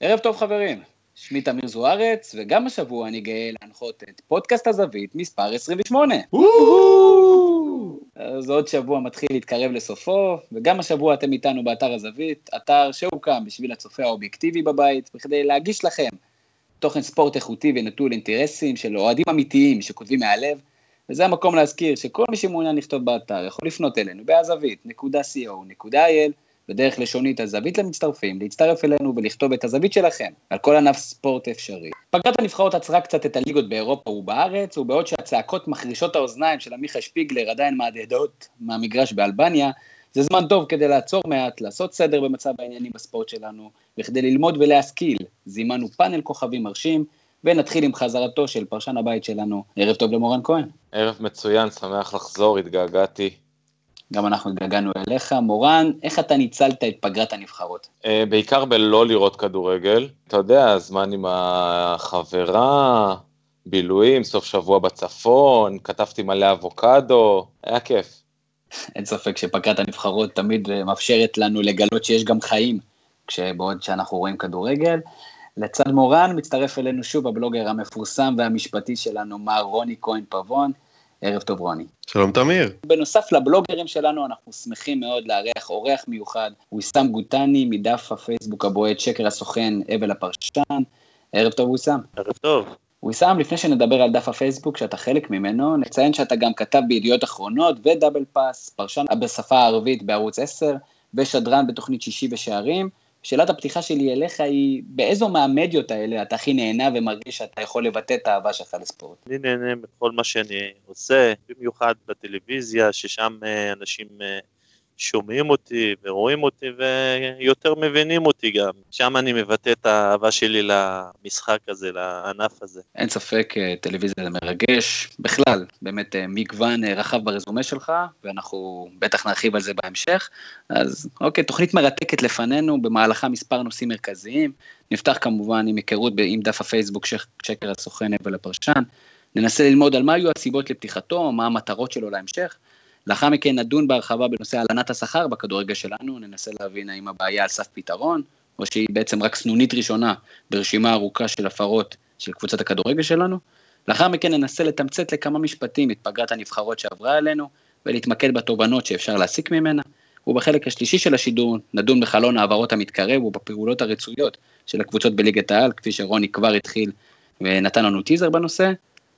ערב טוב חברים, שמי תמיר זוארץ, וגם השבוע אני גאה להנחות את פודקאסט הזווית מספר 28. אז עוד שבוע מתחיל להתקרב לסופו, וגם השבוע אתם איתנו באתר הזווית, אתר שהוקם בשביל הצופה האובייקטיבי בבית, וכדי להגיש לכם תוכן ספורט איכותי ונטול אינטרסים של אוהדים אמיתיים שכותבים מהלב, וזה המקום להזכיר שכל מי שמעוניין לכתוב באתר יכול לפנות אלינו בהזווית.co.il בדרך לשונית הזווית למצטרפים, להצטרף אלינו ולכתוב את הזווית שלכם על כל ענף ספורט אפשרי. פגרת הנבחרות עצרה קצת את הליגות באירופה ובארץ, ובעוד שהצעקות מחרישות האוזניים של עמיחה שפיגלר עדיין מהדהדות מהמגרש באלבניה, זה זמן טוב כדי לעצור מעט, לעשות סדר במצב העניינים בספורט שלנו, וכדי ללמוד ולהשכיל, זימנו פאנל כוכבים מרשים, ונתחיל עם חזרתו של פרשן הבית שלנו. ערב טוב למורן כהן. ערב מצוין, שמח לחזור, התגעגעתי. גם אנחנו התגעגענו אליך. מורן, איך אתה ניצלת את פגרת הנבחרות? אה, בעיקר בלא לראות כדורגל. אתה יודע, זמן עם החברה, בילויים, סוף שבוע בצפון, כתבתי מלא אבוקדו, היה כיף. אין ספק שפגרת הנבחרות תמיד מאפשרת לנו לגלות שיש גם חיים, כשבעוד שאנחנו רואים כדורגל. לצד מורן מצטרף אלינו שוב הבלוגר המפורסם והמשפטי שלנו, מר רוני כהן פבון. ערב טוב רוני. שלום תמיר. בנוסף לבלוגרים שלנו, אנחנו שמחים מאוד לארח אורח מיוחד, ויסאם גוטני מדף הפייסבוק הבועט שקר הסוכן אבל הפרשן. ערב טוב ויסאם. ערב טוב. ויסאם, לפני שנדבר על דף הפייסבוק שאתה חלק ממנו, נציין שאתה גם כתב בידיעות אחרונות ו Double Pass, פרשן בשפה הערבית בערוץ 10, ושדרן בתוכנית שישי בשערים. שאלת הפתיחה שלי אליך היא, באיזו מהמדיות האלה אתה הכי נהנה ומרגיש שאתה יכול לבטא את האהבה שלך לספורט? אני נהנה מכל מה שאני עושה, במיוחד בטלוויזיה, ששם אה, אנשים אה, שומעים אותי ורואים אותי ויותר מבינים אותי גם. שם אני מבטא את האהבה שלי למשחק הזה, לענף הזה. אין ספק, אה, טלוויזיה זה מרגש. בכלל, באמת אה, מגוון אה, רחב ברזומה שלך, ואנחנו בטח נרחיב על זה בהמשך. אז אוקיי, תוכנית מרתקת לפנינו, במהלכה מספר נושאים מרכזיים. נפתח כמובן עם היכרות עם דף הפייסבוק שקר הסוכן אבל הפרשן. ננסה ללמוד על מה היו הסיבות לפתיחתו, מה המטרות שלו להמשך. לאחר מכן נדון בהרחבה בנושא הלנת השכר בכדורגל שלנו, ננסה להבין האם הבעיה על סף פתרון, או שהיא בעצם רק סנונית ראשונה ברשימה ארוכה של הפרות של קבוצת הכדורגל שלנו. לאחר מכן ננסה לתמצת לכמה משפטים את פגרת הנבחרות שעברה עלינו, ולהתמקד בתובנות שאפשר להסיק ממנה. ובחלק השלישי של השידור נדון בחלון העברות המתקרב ובפעולות הרצויות של הקבוצות בליגת העל, כפי שרוני כבר התחיל ונתן לנו טיזר בנושא,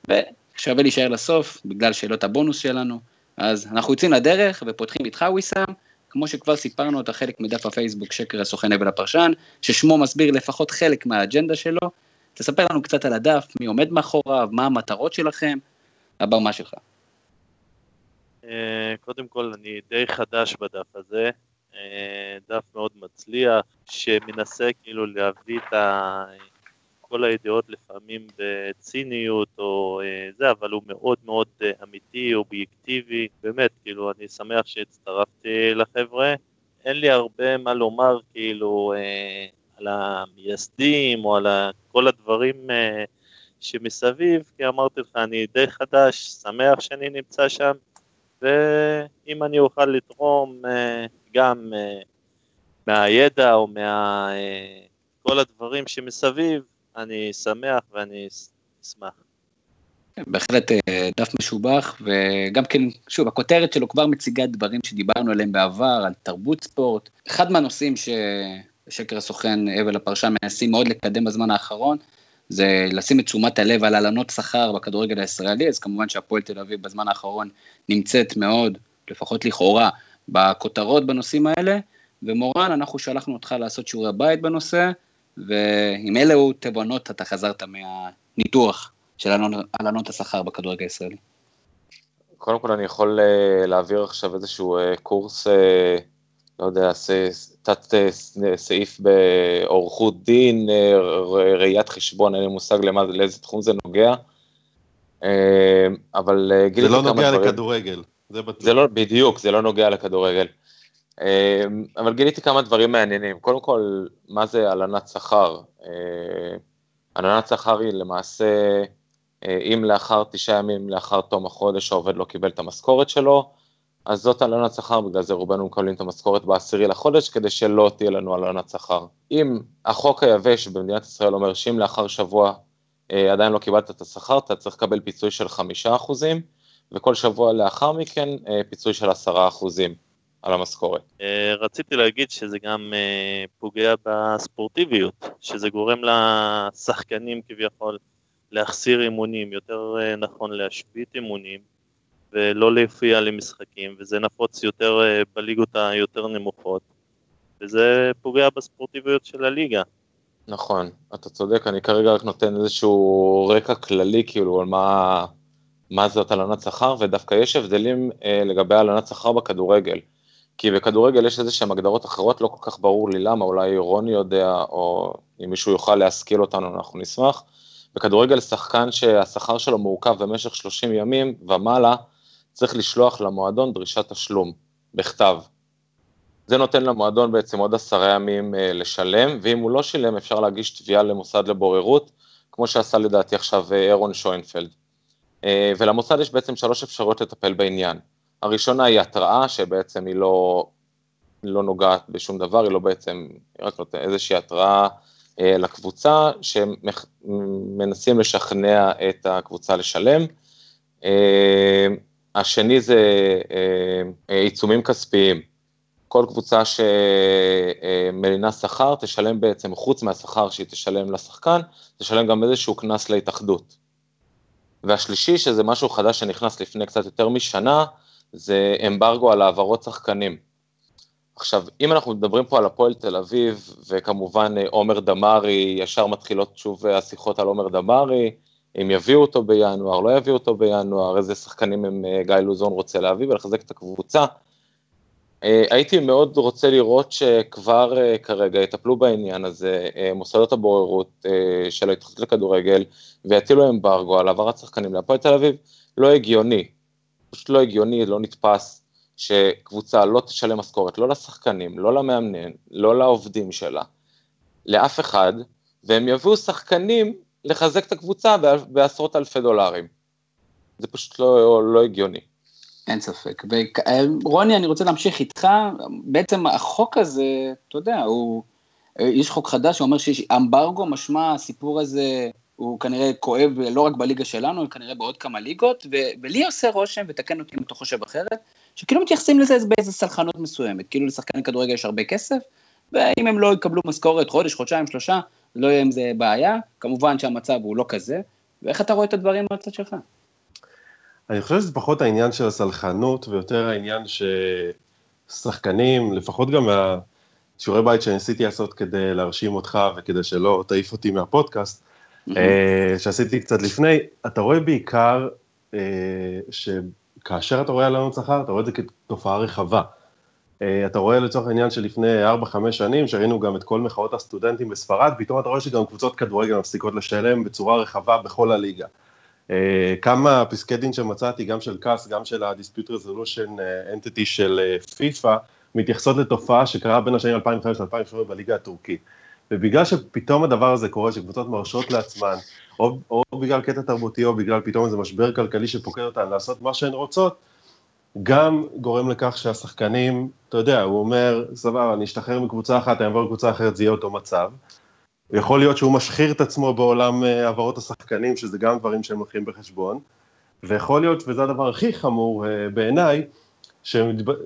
ושווה להישאר לסוף בגלל שאלות הבונוס שלנו. אז אנחנו יוצאים לדרך ופותחים איתך וויסאם, כמו שכבר סיפרנו את החלק מדף הפייסבוק שקר הסוכן אבל הפרשן, ששמו מסביר לפחות חלק מהאג'נדה שלו. תספר לנו קצת על הדף, מי עומד מאחוריו, מה המטרות שלכם, הבמה שלך. אה, קודם כל, אני די חדש בדף הזה, אה, דף מאוד מצליח, שמנסה כאילו להביא את ה... כל הידיעות לפעמים בציניות או אה, זה, אבל הוא מאוד מאוד אה, אמיתי, אובייקטיבי, באמת, כאילו, אני שמח שהצטרפתי לחבר'ה. אין לי הרבה מה לומר, כאילו, אה, על המייסדים או על כל הדברים אה, שמסביב, כי אמרתי לך, אני די חדש, שמח שאני נמצא שם, ואם אני אוכל לתרום אה, גם אה, מהידע או מה... אה, כל הדברים שמסביב, אני שמח ואני אשמח. בהחלט אה, דף משובח, וגם כן, שוב, הכותרת שלו כבר מציגה דברים שדיברנו עליהם בעבר, על תרבות ספורט. אחד מהנושאים ששקר הסוכן אבל הפרשן מנסים מאוד לקדם בזמן האחרון, זה לשים את תשומת הלב על הלנות שכר בכדורגל הישראלי, אז כמובן שהפועל תל אביב בזמן האחרון נמצאת מאוד, לפחות לכאורה, בכותרות בנושאים האלה, ומורן, אנחנו שלחנו אותך לעשות שיעורי בית בנושא, ועם אלו תובנות אתה חזרת מהניתוח של הלנות השכר בכדורגל הישראלי. קודם כל אני יכול uh, להעביר עכשיו איזשהו uh, קורס, uh, לא יודע, תת סעיף באורחות דין, ראיית חשבון, אין לי מושג למה, לאיזה תחום זה נוגע. אבל גיליתי כמה דברים. זה לא נוגע לכדורגל, זה בטוח. זה לא, בדיוק, זה לא נוגע לכדורגל. אמ, אבל גיליתי כמה דברים מעניינים. קודם כל, מה זה הלנת שכר? אה, הלנת שכר היא למעשה, אה, אם לאחר תשעה ימים לאחר תום החודש העובד לא קיבל את המשכורת שלו, אז זאת הלנת שכר, בגלל זה רובנו מקבלים את המשכורת בעשירי לחודש, כדי שלא תהיה לנו הלנת שכר. אם החוק היבש במדינת ישראל אומר שאם לאחר שבוע אה, עדיין לא קיבלת את השכר, אתה צריך לקבל פיצוי של חמישה אחוזים, וכל שבוע לאחר מכן פיצוי של עשרה אחוזים על המשכורת. אה, רציתי להגיד שזה גם אה, פוגע בספורטיביות, שזה גורם לשחקנים כביכול להחסיר אימונים, יותר אה, נכון להשבית אימונים ולא להופיע למשחקים, וזה נפוץ יותר בליגות היותר נמוכות, וזה פוגע בספורטיביות של הליגה. נכון, אתה צודק, אני כרגע רק נותן איזשהו רקע כללי כאילו על מה, מה זאת הלנת שכר, ודווקא יש הבדלים אה, לגבי הלנת שכר בכדורגל. כי בכדורגל יש איזה שהן הגדרות אחרות, לא כל כך ברור לי למה, אולי רוני יודע, או אם מישהו יוכל להשכיל אותנו, אנחנו נשמח. בכדורגל שחקן שהשכר שלו מעוכב במשך 30 ימים ומעלה, צריך לשלוח למועדון דרישת תשלום, בכתב. זה נותן למועדון בעצם עוד עשרה ימים אה, לשלם, ואם הוא לא שילם אפשר להגיש תביעה למוסד לבוררות, כמו שעשה לדעתי עכשיו אה, אירון שוינפלד. אה, ולמוסד יש בעצם שלוש אפשרויות לטפל בעניין. הראשונה היא התראה, שבעצם היא לא, לא נוגעת בשום דבר, היא לא בעצם, היא רק נותנת איזושהי התראה אה, לקבוצה, שמנסים לשכנע את הקבוצה לשלם. אה, השני זה אה, עיצומים כספיים. כל קבוצה שמלינה שכר תשלם בעצם, חוץ מהשכר שהיא תשלם לשחקן, תשלם גם איזשהו קנס להתאחדות. והשלישי, שזה משהו חדש שנכנס לפני קצת יותר משנה, זה אמברגו על העברות שחקנים. עכשיו, אם אנחנו מדברים פה על הפועל תל אביב, וכמובן אה, עומר דמארי, ישר מתחילות שוב אה, השיחות על עומר דמארי, אם יביאו אותו בינואר, לא יביאו אותו בינואר, איזה שחקנים הם אה, גיא לוזון רוצה להביא ולחזק את הקבוצה. הייתי מאוד רוצה לראות שכבר כרגע יטפלו בעניין הזה מוסדות הבוררות של ההתחלות לכדורגל ויטילו אמברגו על העברת שחקנים להפועל תל אביב, לא הגיוני, פשוט לא הגיוני, לא נתפס שקבוצה לא תשלם משכורת, לא לשחקנים, לא למאמנן, לא לעובדים שלה, לאף אחד, והם יביאו שחקנים לחזק את הקבוצה בעשרות אלפי דולרים. זה פשוט לא, לא הגיוני. אין ספק. ורוני, אני רוצה להמשיך איתך, בעצם החוק הזה, אתה יודע, הוא, יש חוק חדש שאומר שיש אמברגו, משמע הסיפור הזה הוא כנראה כואב לא רק בליגה שלנו, אלא כנראה בעוד כמה ליגות, ו- ולי עושה רושם, ותקן אותי אם אתה חושב אחרת, שכאילו מתייחסים לזה באיזה סלחנות מסוימת, כאילו לשחקני כדורגל יש הרבה כסף, ואם הם לא יקבלו משכורת חודש, חודשיים, שלושה, לא יהיה עם זה בעיה, כמובן שהמצב הוא לא כזה, ואיך אתה רואה את הדברים מהצד שלך? אני חושב שזה פחות העניין של הסלחנות, ויותר העניין ששחקנים, לפחות גם מהשיעורי בית שניסיתי לעשות כדי להרשים אותך וכדי שלא תעיף אותי מהפודקאסט, שעשיתי קצת לפני, אתה רואה בעיקר אה, שכאשר אתה רואה עליונות שכר, אתה רואה את זה כתופעה רחבה. אה, אתה רואה לצורך העניין שלפני 4-5 שנים, שראינו גם את כל מחאות הסטודנטים בספרד, פתאום אתה רואה שגם קבוצות כדורגל מפסיקות לשלם בצורה רחבה בכל הליגה. כמה פסקי דין שמצאתי, גם של קאס, גם של ה-Dispute Resolution Entity של פיפ"א, מתייחסות לתופעה שקרה בין השנים 2005 ל-2008 בליגה הטורקית. ובגלל שפתאום הדבר הזה קורה, שקבוצות מרשות לעצמן, או, או בגלל קטע תרבותי, או בגלל פתאום איזה משבר כלכלי שפוקד אותן לעשות מה שהן רוצות, גם גורם לכך שהשחקנים, אתה יודע, הוא אומר, סבבה, אני אשתחרר מקבוצה אחת, אני אעבור לקבוצה אחרת, זה יהיה אותו מצב. יכול להיות שהוא משחיר את עצמו בעולם אה, העברות השחקנים, שזה גם דברים שהם לוקחים בחשבון, ויכול להיות, וזה הדבר הכי חמור אה, בעיניי,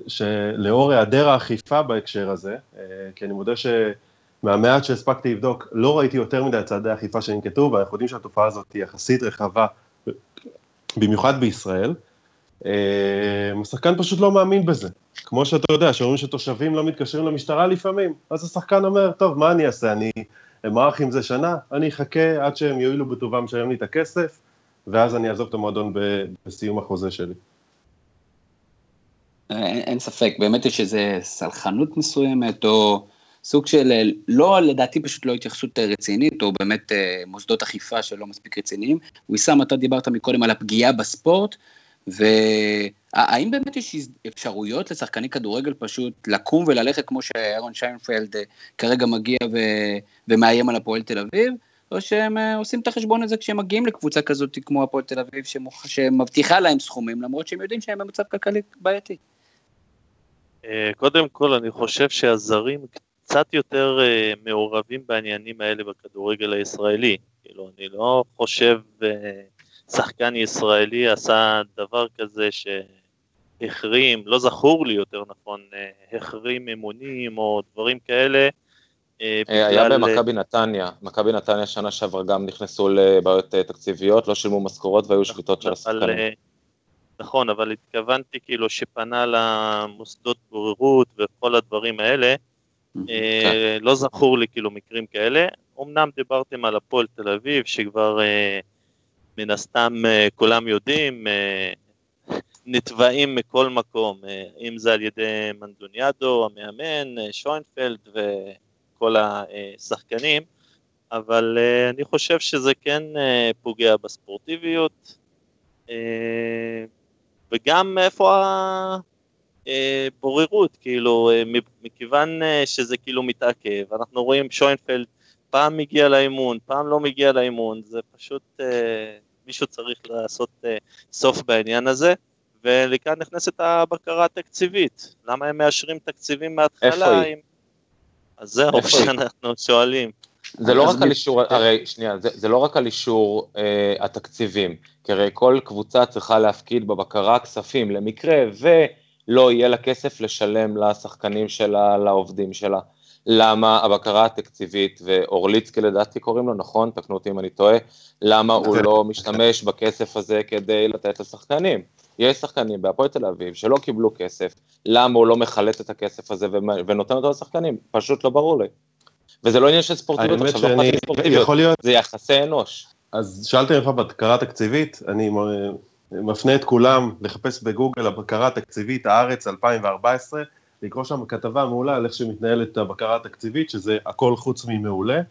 שלאור היעדר האכיפה בהקשר הזה, אה, כי אני מודה ש... מהמעט שהספקתי לבדוק, לא ראיתי יותר מדי צעדי אכיפה שננקטו, ואנחנו יודעים שהתופעה הזאת היא יחסית רחבה, במיוחד בישראל. השחקן פשוט לא מאמין בזה. כמו שאתה יודע, שאומרים שתושבים לא מתקשרים למשטרה לפעמים, אז השחקן אומר, טוב, מה אני אעשה, אני אמרח עם זה שנה, אני אחכה עד שהם יואילו בטובם לשלם לי את הכסף, ואז אני אעזוב את המועדון בסיום החוזה שלי. אין, אין ספק, באמת יש איזו סלחנות מסוימת, או סוג של, אה, לא לדעתי פשוט לא התייחסות אה, רצינית, או באמת אה, מוסדות אכיפה שלא מספיק רציניים. ויסאם, אתה דיברת מקודם על הפגיעה בספורט, והאם באמת יש אפשרויות לשחקני כדורגל פשוט לקום וללכת כמו שאירון שיינפלד כרגע מגיע ו... ומאיים על הפועל תל אביב, או שהם עושים את החשבון הזה כשהם מגיעים לקבוצה כזאת כמו הפועל תל אביב, שמבטיחה להם סכומים, למרות שהם יודעים שהם במצב כלכלי בעייתי. קודם כל, אני חושב שהזרים קצת יותר אה, מעורבים בעניינים האלה בכדורגל הישראלי. כאילו, אני לא חושב שחקן ישראלי עשה דבר כזה שהחרים, לא זכור לי יותר נכון, החרים אמונים או דברים כאלה. היה במכבי נתניה, מכבי נתניה שנה שעברה גם נכנסו לבעיות תקציביות, לא שילמו משכורות והיו שביתות של השחקנים. נכון, אבל התכוונתי כאילו שפנה למוסדות בוררות וכל הדברים האלה. לא זכור לי כאילו מקרים כאלה. אמנם דיברתם על הפועל תל אביב, שכבר אה, מן הסתם אה, כולם יודעים, נתבעים מכל מקום, אם זה על ידי מנדוניאדו, המאמן, שוינפלד וכל השחקנים, אבל אני חושב שזה כן פוגע בספורטיביות. וגם איפה הבוררות, כאילו, אה, מכיוון אה, שזה כאילו מתעכב, אנחנו רואים שוינפלד פעם מגיע לאימון, פעם לא מגיע לאימון, זה פשוט, אה, מישהו צריך לעשות סוף בעניין הזה, ולכאן נכנסת הבקרה התקציבית, למה הם מאשרים תקציבים מההתחלה? איפה היא? אז זהו שאנחנו שואלים. זה לא רק על אישור, הרי שנייה, זה, זה לא רק על אישור אה, התקציבים, כי הרי כל קבוצה צריכה להפקיד בבקרה כספים למקרה ולא יהיה לה כסף לשלם לשחקנים שלה, לעובדים שלה. למה הבקרה התקציבית, ואורליצקי לדעתי קוראים לו, נכון? תקנו אותי אם אני טועה, למה הוא לא משתמש בכסף הזה כדי לתת לשחקנים? יש שחקנים בהפועל תל אביב שלא קיבלו כסף, למה הוא לא מחלט את הכסף הזה ונותן אותו לשחקנים? פשוט לא ברור לי. וזה לא עניין של ספורטיביות, עכשיו לא אכפת לי ספורטיביות. זה יחסי אנוש. אז שאלתם איפה בקרה תקציבית, אני מפנה את כולם לחפש בגוגל הבקרה התקציבית הארץ 2014, לקרוא שם כתבה מעולה על איך שמתנהלת הבקרה התקציבית, שזה הכל חוץ ממעולה.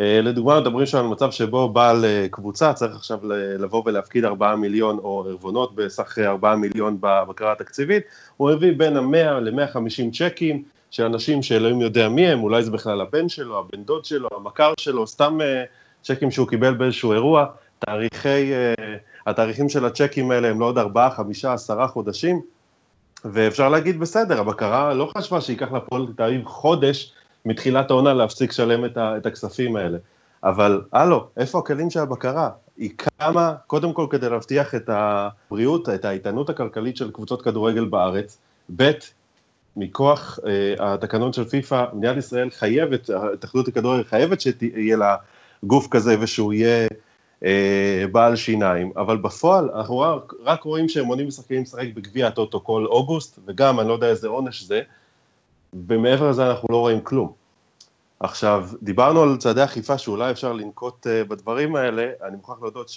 אה, לדוגמה, מדברים שם על מצב שבו בעל אה, קבוצה צריך עכשיו לבוא ולהפקיד 4 מיליון או ערבונות בסך 4 מיליון בבקרה התקציבית, הוא הביא בין ה-100 ל-150 צ'קים, של אנשים שאלוהים יודע מי הם, אולי זה בכלל הבן שלו, הבן דוד שלו, המכר שלו, סתם uh, צ'קים שהוא קיבל באיזשהו אירוע, תאריכי, התאריכים של הצ'קים האלה הם לא עוד ארבעה, חמישה, עשרה חודשים, ואפשר להגיד בסדר, הבקרה לא חשבה שייקח לפועל תל חודש מתחילת העונה להפסיק לשלם את, את הכספים האלה. אבל הלו, איפה הכלים של הבקרה? היא קמה קודם כל כדי להבטיח את הבריאות, את האיתנות הכלכלית של קבוצות כדורגל בארץ, ב', מכוח uh, התקנון של פיפ"א, מדינת ישראל חייבת, התאחדות הכדורגל חייבת שיהיה לה גוף כזה ושהוא יהיה uh, בעל שיניים, אבל בפועל אנחנו רק, רק רואים שהם מונעים משחקים לשחק בגביע הטוטו כל אוגוסט, וגם אני לא יודע איזה עונש זה, ומעבר לזה אנחנו לא רואים כלום. עכשיו, דיברנו על צעדי אכיפה שאולי אפשר לנקוט uh, בדברים האלה, אני מוכרח להודות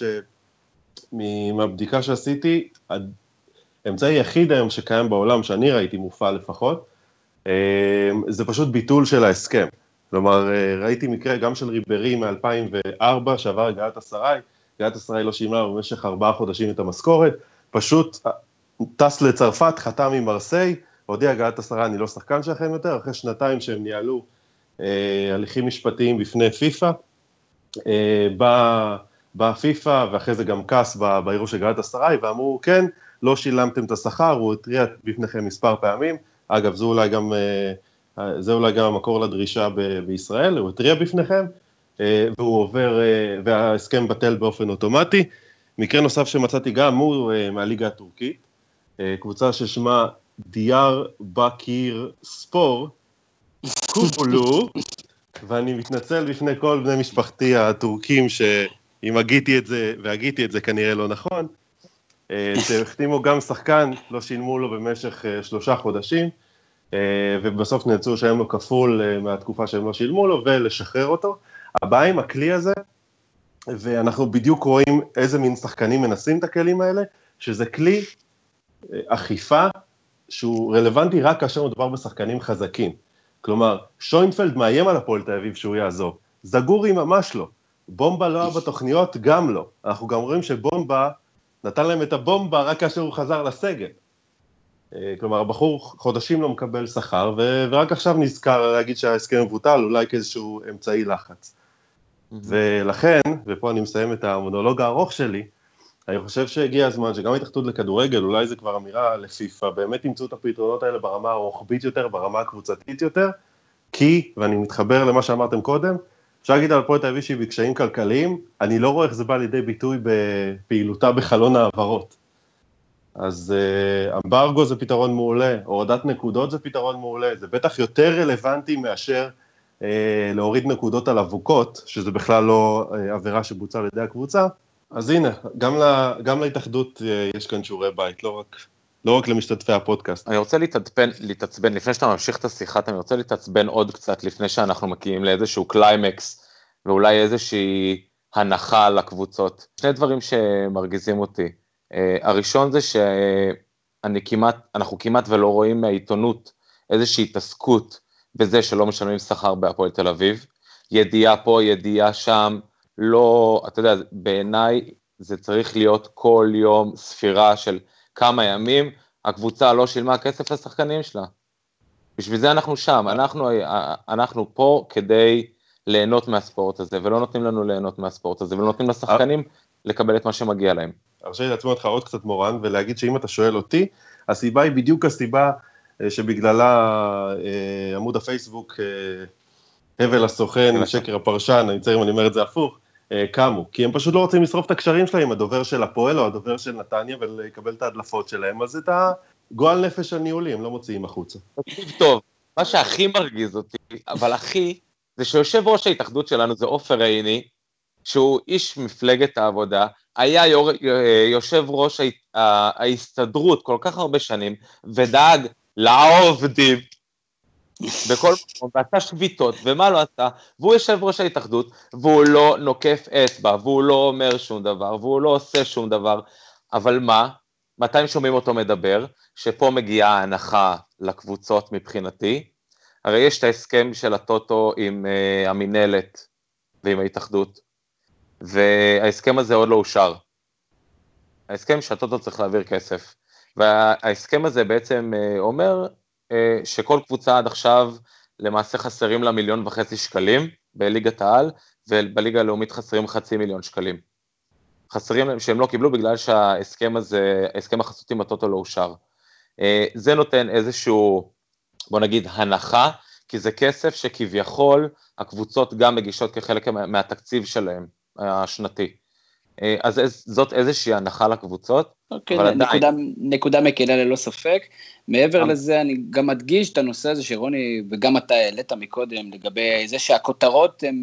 שמהבדיקה שעשיתי, האמצעי היחיד היום שקיים בעולם, שאני ראיתי מופעל לפחות, אמ, זה פשוט ביטול של ההסכם. כלומר, אה, ראיתי מקרה גם של ריברי מ-2004 שעבר גלת אסריי, גלת אסריי לא שילמה במשך ארבעה חודשים את המשכורת, פשוט אה, טס לצרפת, חתם עם מרסיי, הודיע גלת אסריי, אני לא שחקן שלכם יותר, אחרי שנתיים שהם ניהלו אה, הליכים משפטיים בפני פיפ"א, אה, בא, בא פיפ"א ואחרי זה גם כעס בערעור של גלת אסריי, ואמרו, כן, לא שילמתם את השכר, הוא התריע בפניכם מספר פעמים, אגב, זה אולי גם, אה, זה אולי גם המקור לדרישה ב- בישראל, הוא התריע בפניכם, אה, והוא עובר, אה, וההסכם בטל באופן אוטומטי. מקרה נוסף שמצאתי גם הוא מהליגה הטורקית, קבוצה ששמה דיאר בקיר ספור, קופולו, ואני מתנצל בפני כל בני משפחתי הטורקים שאם הגיתי את זה, והגיתי את זה כנראה לא נכון, אה, שהחתימו גם שחקן, לא שילמו לו במשך אה, שלושה חודשים, אה, ובסוף נאלצו לשלם לו כפול מהתקופה שהם לא שילמו לו ולשחרר אותו. הבעיה עם הכלי הזה, ואנחנו בדיוק רואים איזה מין שחקנים מנסים את הכלים האלה, שזה כלי אכיפה שהוא רלוונטי רק כאשר מדובר בשחקנים חזקים. כלומר, שוינפלד מאיים על הפועל תל אביב שהוא יעזוב, זגורי ממש לא, בומבה לא היה בתוכניות, גם לא. אנחנו גם רואים שבומבה נתן להם את הבומבה רק כאשר הוא חזר לסגל. אה, כלומר, הבחור חודשים לא מקבל שכר, ו- ורק עכשיו נזכר להגיד שההסכם מבוטל, אולי כאיזשהו אמצעי לחץ. ולכן, ופה אני מסיים את המונולוג הארוך שלי, אני חושב שהגיע הזמן שגם ההתאחדות לכדורגל, אולי זה כבר אמירה לפיפ"א, באמת ימצאו את הפתרונות האלה ברמה הרוחבית יותר, ברמה הקבוצתית יותר, כי, ואני מתחבר למה שאמרתם קודם, אפשר להגיד על הפועל תל אביב שהיא בקשיים כלכליים, אני לא רואה איך זה בא לידי ביטוי בפעילותה בחלון העברות. אז uh, אמברגו זה פתרון מעולה, הורדת נקודות זה פתרון מעולה, זה בטח יותר רלוונטי מאשר uh, להוריד נקודות על אבוקות, שזה בכלל לא uh, עבירה שבוצעה על ידי הקבוצה. אז הנה, גם, לה, גם להתאחדות uh, יש כאן שיעורי בית, לא רק, לא רק למשתתפי הפודקאסט. אני רוצה להתעצבן, להתעצבן, לפני שאתה ממשיך את השיחה, אני רוצה להתעצבן עוד קצת לפני שאנחנו מגיעים לאיזשהו קליימקס, ואולי איזושהי הנחה לקבוצות. שני דברים שמרגיזים אותי. Uh, הראשון זה שאני כמעט, אנחנו כמעט ולא רואים מהעיתונות איזושהי התעסקות בזה שלא משלמים שכר בהפועל תל אביב. ידיעה פה, ידיעה שם, לא, אתה יודע, בעיניי זה צריך להיות כל יום ספירה של כמה ימים, הקבוצה לא שילמה כסף לשחקנים שלה. בשביל זה אנחנו שם, אנחנו, אנחנו פה כדי ליהנות מהספורט הזה, ולא נותנים לנו ליהנות מהספורט הזה, ולא נותנים לשחקנים לקבל את מה שמגיע להם. הרשה לי לעצמי אותך עוד קצת מורן, ולהגיד שאם אתה שואל אותי, הסיבה היא בדיוק הסיבה אה, שבגללה אה, עמוד הפייסבוק, אה, הבל הסוכן, שקר הפרשן, אני מצטער אם אני אומר את זה הפוך, קמו, כי הם פשוט לא רוצים לשרוף את הקשרים שלהם, הדובר של הפועל או הדובר של נתניה, ולקבל את ההדלפות שלהם, אז את הגועל נפש הניהולי הם לא מוציאים החוצה. תקשיב טוב, מה שהכי מרגיז אותי, אבל הכי, זה שיושב ראש ההתאחדות שלנו זה עופר עיני, שהוא איש מפלגת העבודה, היה יור, יושב ראש ההסתדרות כל כך הרבה שנים, ודאג לעובדים בכל מקום, ועשה שביתות, ומה לא עשה, והוא יושב ראש ההתאחדות, והוא לא נוקף אצבע, והוא לא אומר שום דבר, והוא לא עושה שום דבר, אבל מה? מתי הם שומעים אותו מדבר? שפה מגיעה ההנחה לקבוצות מבחינתי. הרי יש את ההסכם של הטוטו עם uh, המינהלת ועם ההתאחדות, וההסכם הזה עוד לא אושר. ההסכם שהטוטו צריך להעביר כסף. וההסכם הזה בעצם uh, אומר uh, שכל קבוצה עד עכשיו למעשה חסרים לה מיליון וחצי שקלים בליגת העל, ובליגה הלאומית חסרים חצי מיליון שקלים. חסרים להם שהם לא קיבלו בגלל שההסכם הזה, ההסכם החסותי עם הטוטו לא אושר. Uh, זה נותן איזשהו, בוא נגיד, הנחה, כי זה כסף שכביכול הקבוצות גם מגישות כחלק מהתקציב שלהם, השנתי. אה, אז זאת איזושהי הנחה לקבוצות, אוקיי, אבל נקודה, עדיין... נקודה מקלה ללא ספק. מעבר גם... לזה, אני גם מדגיש את הנושא הזה שרוני, וגם אתה העלית מקודם, לגבי זה שהכותרות הן...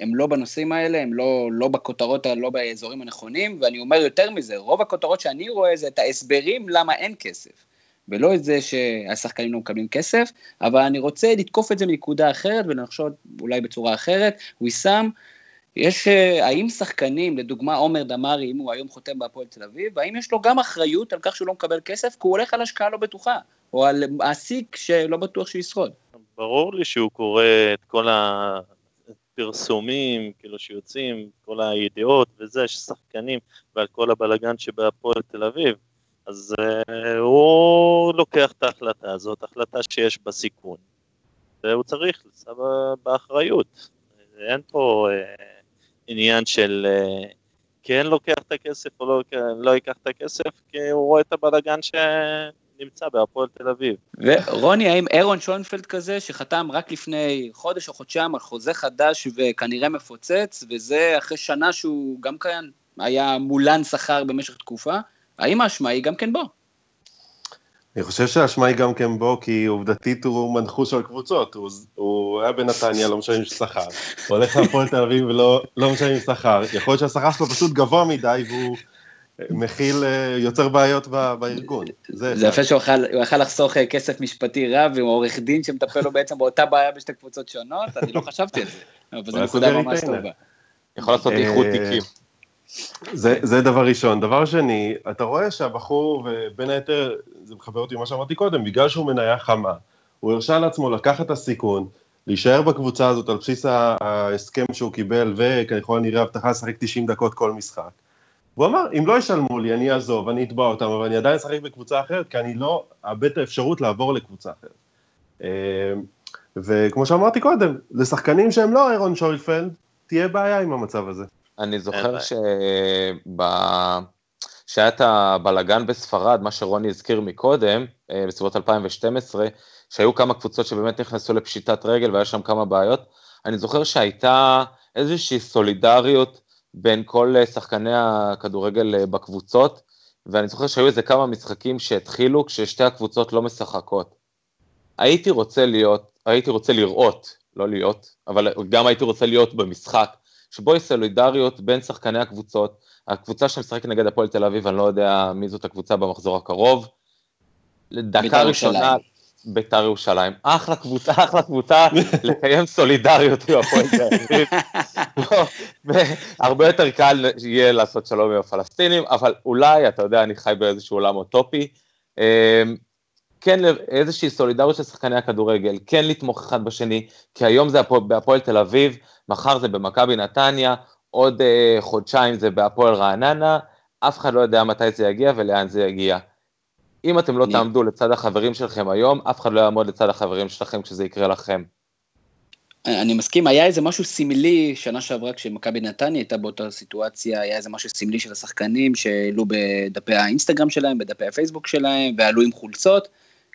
הם לא בנושאים האלה, הם לא, לא בכותרות, לא באזורים הנכונים, ואני אומר יותר מזה, רוב הכותרות שאני רואה זה את ההסברים למה אין כסף, ולא את זה שהשחקנים לא מקבלים כסף, אבל אני רוצה לתקוף את זה מנקודה אחרת ולחשוב אולי בצורה אחרת, ויסאם, יש, אה, האם שחקנים, לדוגמה עומר דמארי, אם הוא היום חותם בהפועל תל אביב, האם יש לו גם אחריות על כך שהוא לא מקבל כסף, כי הוא הולך על השקעה לא בטוחה, או על מעסיק שלא בטוח שהוא ישרוד? ברור לי שהוא קורא את כל הפרסומים, כאילו שיוצאים, כל הידיעות וזה, ששחקנים, ועל כל הבלגן שבהפועל תל אביב, אז uh, הוא לוקח את ההחלטה הזאת, החלטה שיש בה סיכון, והוא צריך לסבא באחריות. אין פה... Uh, עניין של כן לוקח את הכסף או לא, לא ייקח את הכסף, כי הוא רואה את הבלאגן שנמצא בהפועל תל אביב. ורוני, האם אירון שונפלד כזה, שחתם רק לפני חודש או חודשיים על חוזה חדש וכנראה מפוצץ, וזה אחרי שנה שהוא גם כאן היה מולן שכר במשך תקופה, האם האשמה היא גם כן בו? אני חושב שהאשמה היא גם כן בו, כי עובדתית הוא מנחוש על קבוצות, הוא, הוא היה בנתניה, לא משלמים שכר, הולך להפועל תל אביב ולא לא משלמים שכר, יכול להיות שהשכר שלו פשוט גבוה מדי והוא מכיל, אה, יוצר בעיות בארגון. זה, זה יפה שהוא יכל לחסוך אה, כסף משפטי רב עם עורך דין שמטפל לו בעצם באותה בעיה בשתי קבוצות שונות, אני לא חשבתי על זה, אבל זו נקודה ממש טובה. יכול לעשות איחוד אה, תיקים. זה, זה דבר ראשון. דבר שני, אתה רואה שהבחור, ובין היתר, זה מחבר אותי למה שאמרתי קודם, בגלל שהוא מניה חמה, הוא הרשה לעצמו לקחת את הסיכון, להישאר בקבוצה הזאת על בסיס ההסכם שהוא קיבל, וככל הנראה הבטחה לשחק 90 דקות כל משחק. הוא אמר, אם לא ישלמו לי, אני אעזוב, אני אתבע אותם, אבל אני עדיין אשחק בקבוצה אחרת, כי אני לא אאבד את האפשרות לעבור לקבוצה אחרת. אה, וכמו שאמרתי קודם, לשחקנים שהם לא איירון שוילפלד, תהיה בעיה עם המצב הזה. אני זוכר. שהיה את הבלגן בספרד, מה שרוני הזכיר מקודם, אה, בסביבות 2012, שהיו כמה קבוצות שבאמת נכנסו לפשיטת רגל והיה שם כמה בעיות, אני זוכר שהייתה איזושהי סולידריות בין כל שחקני הכדורגל אה, בקבוצות, ואני זוכר שהיו איזה כמה משחקים שהתחילו כששתי הקבוצות לא משחקות. הייתי רוצה להיות, הייתי רוצה לראות, לא להיות, אבל גם הייתי רוצה להיות במשחק, שבו יש סולידריות בין שחקני הקבוצות, הקבוצה שמשחקת נגד הפועל תל אביב, אני לא יודע מי זאת הקבוצה במחזור הקרוב. דקה ראשונה, בית"ר ירושלים. אחלה קבוצה, אחלה קבוצה לקיים סולידריות עם הפועל תל אביב. הרבה יותר קל יהיה לעשות שלום עם הפלסטינים, אבל אולי, אתה יודע, אני חי באיזשהו עולם אוטופי. כן איזושהי סולידריות של שחקני הכדורגל, כן לתמוך אחד בשני, כי היום זה בהפועל תל אביב, מחר זה במכבי נתניה, עוד אה, חודשיים זה בהפועל רעננה, אף אחד לא יודע מתי זה יגיע ולאן זה יגיע. אם אתם לא אני... תעמדו לצד החברים שלכם היום, אף אחד לא יעמוד לצד החברים שלכם כשזה יקרה לכם. אני מסכים, היה איזה משהו סמלי שנה שעברה כשמכבי נתניה הייתה באותה סיטואציה, היה איזה משהו סמלי של השחקנים שהעלו בדפי האינסטגרם שלהם, בדפי הפייסבוק שלהם, ועלו עם חולצות.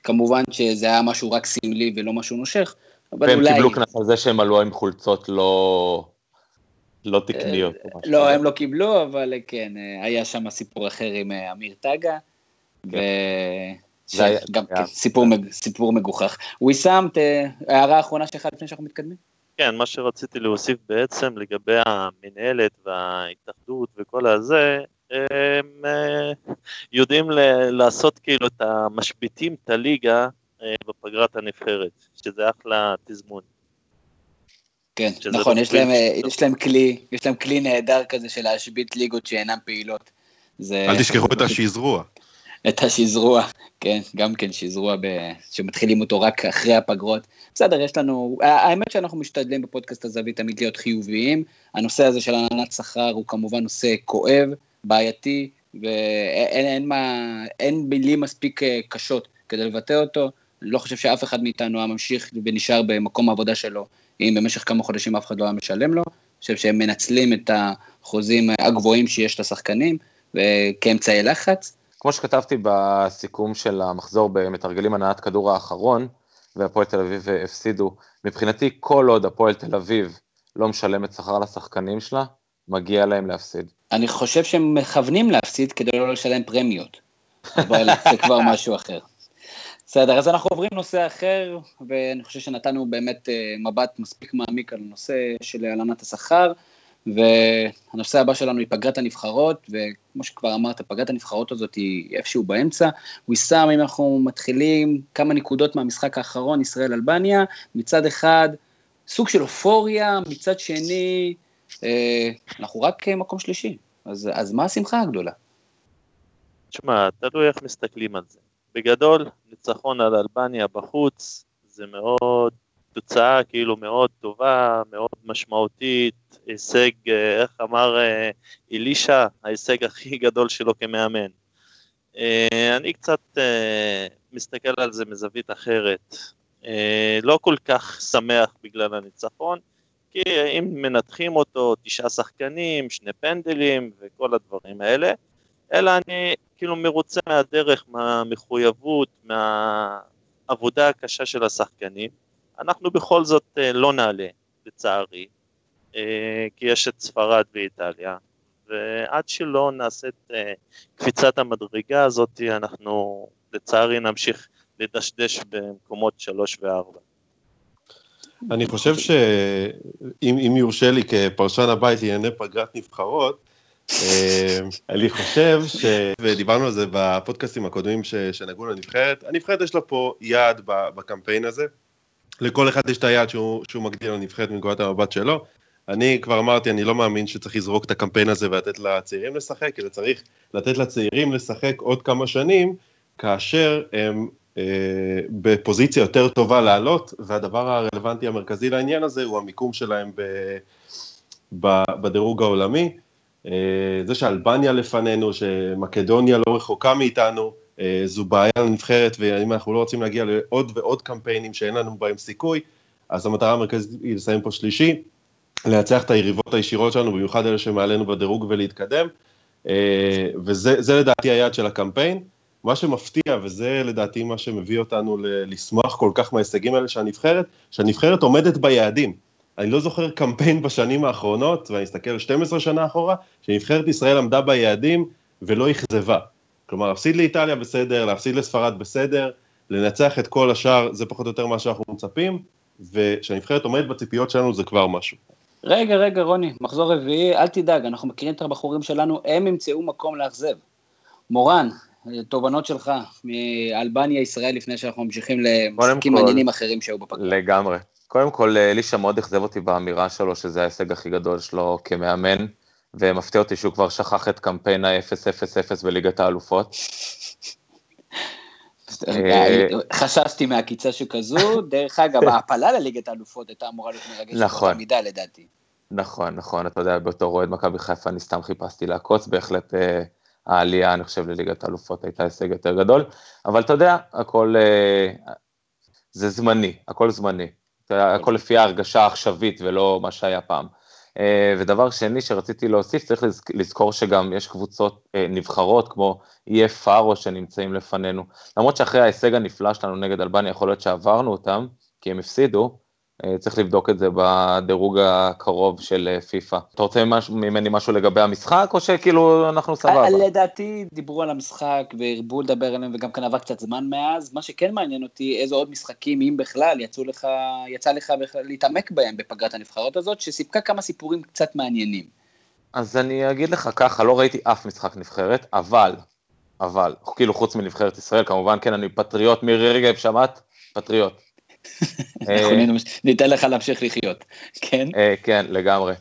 כמובן שזה היה משהו רק סמלי ולא משהו נושך, אבל והם אולי... והם קיבלו קנס על זה שהם עלו עם חולצות לא... לא תקניות. לא, הם לא קיבלו, אבל כן, היה שם סיפור אחר עם אה, אמיר טגה. כן. גם כן, סיפור, סיפור מגוחך. ויסאם, הערה אחרונה שלך לפני שאנחנו מתקדמים? כן, מה שרציתי להוסיף בעצם לגבי המנהלת וההתאחדות וכל הזה, הם אה, יודעים לעשות כאילו את המשביתים את הליגה אה, בפגרת הנבחרת, שזה אחלה תזמון. כן, נכון, יש להם, יש להם כלי, יש להם כלי נהדר כזה של להשבית ליגות שאינן פעילות. זה... אל תשכחו את השזרוע. את השזרוע, כן, גם כן שזרוע ב... שמתחילים אותו רק אחרי הפגרות. בסדר, יש לנו, האמת שאנחנו משתדלים בפודקאסט הזווית תמיד להיות חיוביים. הנושא הזה של עננת שכר הוא כמובן נושא כואב, בעייתי, ואין אין מה, אין מילים מספיק אה, קשות כדי לבטא אותו. אני לא חושב שאף אחד מאיתנו היה ממשיך ונשאר במקום העבודה שלו, אם במשך כמה חודשים אף אחד לא היה משלם לו. אני חושב שהם מנצלים את החוזים הגבוהים שיש לשחקנים, כאמצעי לחץ. כמו שכתבתי בסיכום של המחזור במתרגלים הנעת כדור האחרון, והפועל תל אביב הפסידו, מבחינתי כל עוד הפועל תל אביב לא משלמת שכר לשחקנים שלה, מגיע להם להפסיד. אני חושב שהם מכוונים להפסיד כדי לא לשלם פרמיות, אבל זה כבר משהו אחר. בסדר, אז אנחנו עוברים לנושא אחר, ואני חושב שנתנו באמת אה, מבט מספיק מעמיק על הנושא של הלנת השכר, והנושא הבא שלנו היא פגרת הנבחרות, וכמו שכבר אמרת, פגרת הנבחרות הזאת היא איפשהו באמצע. ויסאם, אם אנחנו מתחילים כמה נקודות מהמשחק האחרון, ישראל-אלבניה, מצד אחד סוג של אופוריה, מצד שני, אנחנו רק מקום שלישי, אז, אז מה השמחה הגדולה? תשמע, תלוי איך מסתכלים על זה. בגדול, ניצחון על אלבניה בחוץ, זה מאוד, תוצאה כאילו מאוד טובה, מאוד משמעותית, הישג, אה, איך אמר אה, אלישע, ההישג הכי גדול שלו כמאמן. אני קצת מסתכל על זה מזווית אחרת. לא כל כך שמח בגלל הניצחון, כי אם מנתחים אותו, תשעה שחקנים, שני פנדלים וכל הדברים האלה, אלא אני כאילו מרוצה מהדרך, מהמחויבות, מהעבודה הקשה של השחקנים. אנחנו בכל זאת אה, לא נעלה, לצערי, אה, כי יש את ספרד ואיטליה, ועד שלא נעשה את אה, קפיצת המדרגה הזאת, אנחנו לצערי נמשיך לדשדש במקומות שלוש וארבע. אני חושב שאם יורשה לי כפרשן הבית לענייני פגרת נבחרות, אה, אני חושב ש... ודיברנו על זה בפודקאסטים הקודמים שנגעו לנבחרת, הנבחרת יש לה פה יעד בקמפיין הזה. לכל אחד יש את היעד שהוא, שהוא מגדיר לנבחרת מנקודת המבט שלו. אני כבר אמרתי, אני לא מאמין שצריך לזרוק את הקמפיין הזה ולתת לצעירים לשחק, אלא צריך לתת לצעירים לשחק עוד כמה שנים, כאשר הם בפוזיציה יותר טובה לעלות, והדבר הרלוונטי המרכזי לעניין הזה הוא המיקום שלהם ב, ב, בדירוג העולמי. אה, זה שאלבניה לפנינו, שמקדוניה לא רחוקה מאיתנו, אה, זו בעיה לנבחרת, ואם אנחנו לא רוצים להגיע לעוד ועוד קמפיינים שאין לנו בהם סיכוי, אז המטרה המרכזית היא לסיים פה שלישי. לנצח את היריבות הישירות שלנו, במיוחד אלה שמעלינו בדירוג ולהתקדם, אה, וזה לדעתי היעד של הקמפיין. מה שמפתיע, וזה לדעתי מה שמביא אותנו לשמוח כל כך מההישגים האלה של הנבחרת, שהנבחרת עומדת ביעדים. אני לא זוכר קמפיין בשנים האחרונות, ואני אסתכל 12 שנה אחורה, שנבחרת ישראל עמדה ביעדים ולא אכזבה. כלומר, להפסיד לאיטליה בסדר, להפסיד לספרד בסדר, לנצח את כל השאר זה פחות או יותר מה שאנחנו מצפים, וכשהנבחרת עומדת בציפיות שלנו זה כבר משהו. רגע, רגע, רוני, מחזור רביעי, אל תדאג, אנחנו מכירים את הבחורים שלנו, הם ימצאו מקום לאכזב. מורן, תובנות שלך מאלבניה ישראל לפני שאנחנו ממשיכים למשחקים מעניינים אחרים שהיו בפגרה. לגמרי. קודם כל, אלישע מאוד אכזב אותי באמירה שלו שזה ההישג הכי גדול שלו כמאמן, ומפתיע אותי שהוא כבר שכח את קמפיין ה-0-0-0 בליגת האלופות. אה, חששתי מהעקיצה שכזו, דרך אגב, ההעפלה לליגת האלופות הייתה אמורה להיות מרגשת נכון. באותה מידה לדעתי. נכון, נכון, אתה יודע, בתור אוהד מכבי חיפה אני סתם חיפשתי לעקוץ, בהחלט אה, העלייה, אני חושב, לליגת האלופות הייתה הישג יותר גדול, אבל אתה יודע, הכל, אה, זה זמני, הכל זמני, הכל לפי ההרגשה העכשווית ולא מה שהיה פעם. אה, ודבר שני שרציתי להוסיף, צריך לזכור שגם יש קבוצות אה, נבחרות כמו אי פארו שנמצאים לפנינו. למרות שאחרי ההישג הנפלא שלנו נגד אלבניה, יכול להיות שעברנו אותם, כי הם הפסידו, צריך לבדוק את זה בדירוג הקרוב של אה, פיפא. אתה רוצה ממני משהו לגבי המשחק, או שכאילו אנחנו סבבה? לדעתי דיברו על המשחק והרבו לדבר עליהם, וגם כאן עבר קצת זמן מאז. מה שכן מעניין אותי, איזה עוד משחקים, אם בכלל, יצאו לך, יצא לך בכלל להתעמק בהם בפגרת הנבחרות הזאת, שסיפקה כמה סיפורים קצת מעניינים. אז אני אגיד לך ככה, לא ראיתי אף משחק נבחרת, אבל, אבל, כאילו חוץ מנבחרת ישראל, כמובן, כן, אני פטריוט, מירי רגב, שמעת? פטריוט. אה, ניתן לך להמשיך לחיות, כן? אה, כן, לגמרי.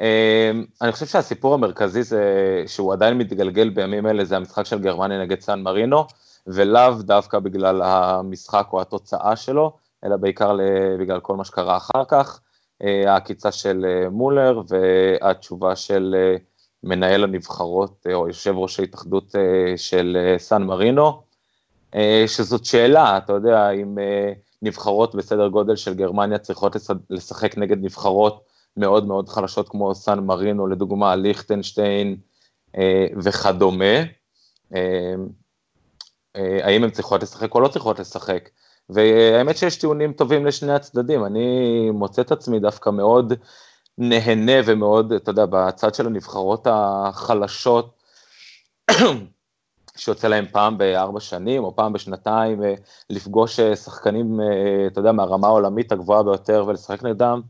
אה, אני חושב שהסיפור המרכזי זה שהוא עדיין מתגלגל בימים אלה, זה המשחק של גרמניה נגד סן מרינו, ולאו דווקא בגלל המשחק או התוצאה שלו, אלא בעיקר בגלל כל מה שקרה אחר כך, העקיצה של מולר והתשובה של מנהל הנבחרות או יושב ראש ההתאחדות של סן מרינו, שזאת שאלה, אתה יודע, אם נבחרות בסדר גודל של גרמניה צריכות לשחק נגד נבחרות מאוד מאוד חלשות כמו סן מרינו, לדוגמה ליכטנשטיין אה, וכדומה. אה, אה, האם הן צריכות לשחק או לא צריכות לשחק? והאמת שיש טיעונים טובים לשני הצדדים, אני מוצא את עצמי דווקא מאוד נהנה ומאוד, אתה יודע, בצד של הנבחרות החלשות, שיוצא להם פעם בארבע שנים או פעם בשנתיים אה, לפגוש אה, שחקנים, אה, אתה יודע, מהרמה העולמית הגבוהה ביותר ולשחק נגדם.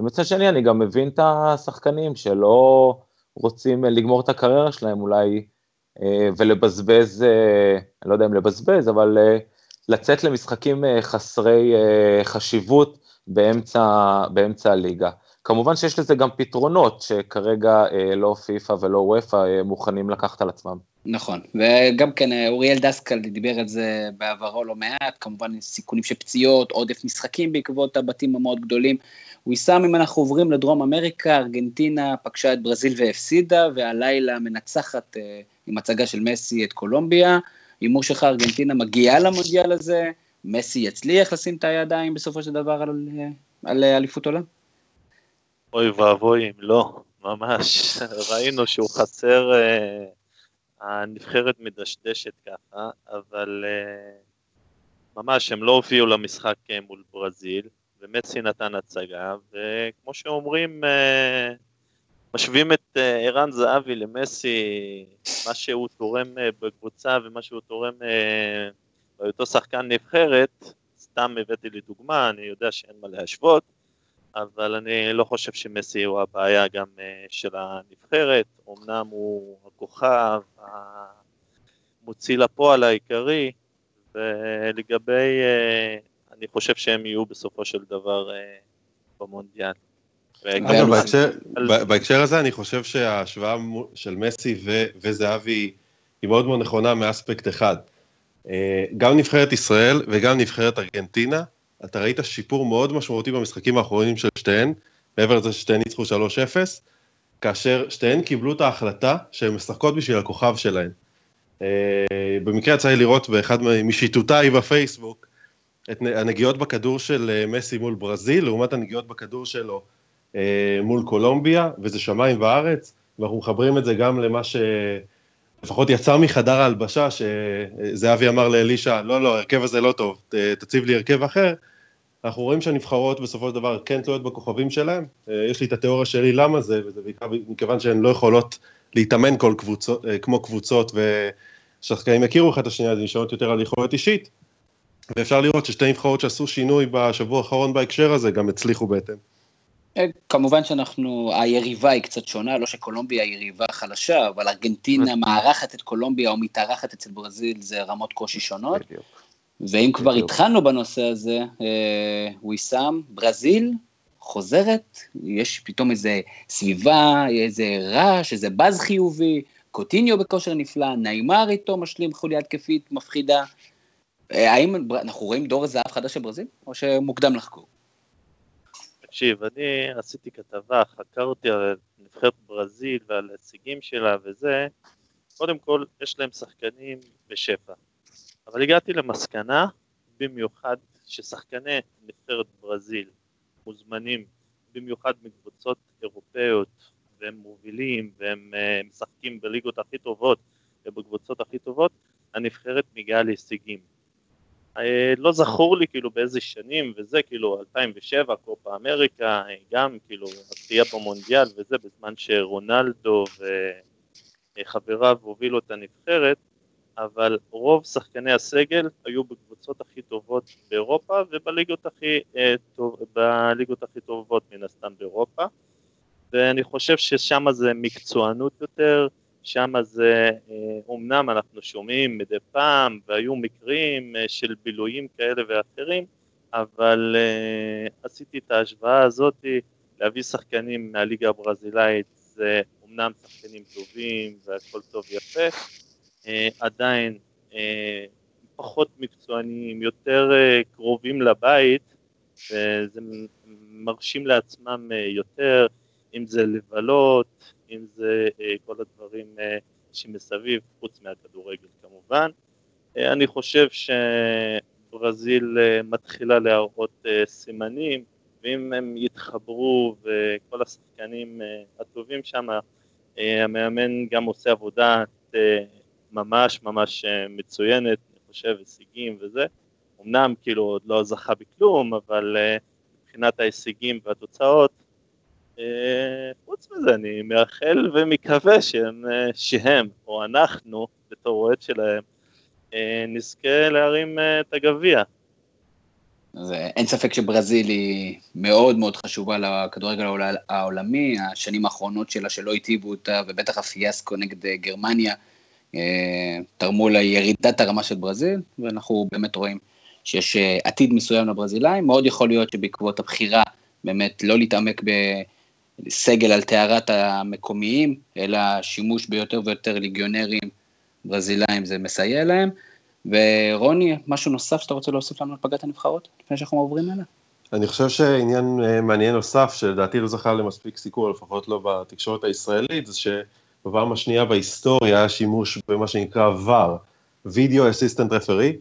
ומצד שני אני גם מבין את השחקנים שלא רוצים לגמור את הקריירה שלהם אולי ולבזבז, אני לא יודע אם לבזבז, אבל לצאת למשחקים חסרי חשיבות באמצע, באמצע הליגה. כמובן שיש לזה גם פתרונות שכרגע לא פיפ"א ולא וופ"א מוכנים לקחת על עצמם. נכון, וגם כן אוריאל דסקל דיבר על זה בעברו לא מעט, כמובן סיכונים של פציעות, עודף משחקים בעקבות הבתים המאוד גדולים. הוא יישם אם אנחנו עוברים לדרום אמריקה, ארגנטינה פגשה את ברזיל והפסידה, והלילה מנצחת אה, עם הצגה של מסי את קולומביה. הימור שלך ארגנטינה מגיעה למונדיאל הזה, מסי יצליח לשים את הידיים בסופו של דבר על, אה, על אה, אליפות עולם? אוי ואבוי אם לא, ממש. ראינו שהוא חסר... הנבחרת מדשדשת ככה, אבל uh, ממש הם לא הופיעו למשחק אה, מול ברזיל, ומסי נתן הצגה, וכמו שאומרים, uh, משווים את ערן זהבי למסי, מה שהוא תורם בקבוצה ומה שהוא תורם בהיותו שחקן נבחרת, סתם הבאתי לי דוגמה, אני יודע שאין מה להשוות, אבל אני לא חושב שמסי הוא הבעיה גם אה, של הנבחרת, אמנם הוא הכוכב, המוציא לפועל העיקרי, ולגבי, אה, אני חושב שהם יהיו בסופו של דבר אה, במונדיאל. אגב, בהקשר, בהקשר הזה אני חושב שההשוואה של מסי ו, וזהבי היא מאוד מאוד נכונה מאספקט אחד. גם נבחרת ישראל וגם נבחרת ארגנטינה אתה ראית שיפור מאוד משמעותי במשחקים האחרונים של שתיהן, מעבר לזה ששתיהן ניצחו 3-0, כאשר שתיהן קיבלו את ההחלטה שהן משחקות בשביל הכוכב שלהן. Uh, במקרה יצא לי לראות באחד משיטותיי בפייסבוק את הנגיעות בכדור של uh, מסי מול ברזיל, לעומת הנגיעות בכדור שלו מול קולומביה, וזה שמיים וארץ, ואנחנו מחברים את זה גם למה ש... לפחות יצא מחדר ההלבשה, שזהבי אמר לאלישע, לא, לא, ההרכב הזה לא טוב, תציב לי הרכב אחר. אנחנו רואים שהנבחרות בסופו של דבר כן תלויות בכוכבים שלהם. יש לי את התיאוריה שלי למה זה, וזה בעיקר מכיוון שהן לא יכולות להתאמן כל קבוצות, כמו קבוצות, ושחקנים יכירו אחד את השנייה, זה נשארות יותר על יכולת אישית. ואפשר לראות ששתי נבחרות שעשו שינוי בשבוע האחרון בהקשר הזה, גם הצליחו בהתאם. אה, כמובן שאנחנו, היריבה היא קצת שונה, לא שקולומביה היא יריבה חלשה, אבל ארגנטינה מארחת את קולומביה או מתארחת אצל ברזיל, זה רמות קושי שונות. ואם כבר התחלנו בנושא הזה, אה, ברזיל חוזרת, יש פתאום איזה סביבה, איזה רעש, איזה באז חיובי, קוטיניו בכושר נפלא, נעימר איתו משלים חוליה התקפית מפחידה. אה, האם אנחנו רואים דור זהב חדש של ברזיל, או שמוקדם לחקור? תקשיב, אני עשיתי כתבה, חקרתי על נבחרת ברזיל ועל ההישגים שלה וזה, קודם כל יש להם שחקנים בשפע, אבל הגעתי למסקנה, במיוחד ששחקני נבחרת ברזיל מוזמנים במיוחד מקבוצות אירופאיות והם מובילים והם uh, משחקים בליגות הכי טובות ובקבוצות הכי טובות, הנבחרת מגיעה להישגים. אה, לא זכור לי כאילו באיזה שנים וזה, כאילו 2007, קופה אמריקה, אה, גם כאילו עשייה במונדיאל וזה, בזמן שרונלדו וחבריו הובילו את הנבחרת, אבל רוב שחקני הסגל היו בקבוצות הכי טובות באירופה ובליגות הכי, אה, טוב, הכי טובות מן הסתם באירופה, ואני חושב ששם זה מקצוענות יותר, שם זה, אומנם אה, אנחנו שומעים מדי פעם, והיו מקרים אה, של בילויים כאלה ואחרים, אבל uh, עשיתי את ההשוואה הזאת, להביא שחקנים מהליגה הברזילאית זה אומנם שחקנים טובים והכל טוב ויפה, uh, עדיין uh, פחות מקצוענים, יותר uh, קרובים לבית, וזה מרשים לעצמם uh, יותר, אם זה לבלות, אם זה אה, כל הדברים אה, שמסביב, חוץ מהכדורגל כמובן. אה, אני חושב שברזיל מתחילה להראות סימנים, ואם הם יתחברו וכל השחקנים הטובים שם, המאמן גם עושה עבודה ממש ממש מצוינת, אני חושב, הישגים וזה. אמנם כאילו עוד לא זכה בכלום, אבל מבחינת ההישגים והתוצאות, אה, חוץ מזה, אני מאחל ומקווה שהם, אה, שהם, או אנחנו, בתור אוהד שלהם, אה, נזכה להרים את הגביע. אז אין ספק שברזיל היא מאוד מאוד חשובה לכדורגל העולמי, השנים האחרונות שלה שלא היטיבו אותה, ובטח הפיאסקו נגד גרמניה, תרמו לירידת הרמה של ברזיל, ואנחנו באמת רואים שיש עתיד מסוים לברזילאים, מאוד יכול להיות שבעקבות הבחירה באמת לא להתעמק ב... סגל על טהרת המקומיים, אלא שימוש ביותר ויותר ליגיונרים ברזילאים זה מסייע להם. ורוני, משהו נוסף שאתה רוצה להוסיף לנו על פגרת הנבחרות, לפני שאנחנו עוברים אליה? אני חושב שעניין אה, מעניין נוסף, שלדעתי לא זכה למספיק סיקור, לפחות לא בתקשורת הישראלית, זה שבפעם השנייה בהיסטוריה היה שימוש במה שנקרא VAR, Video Assistant Referee,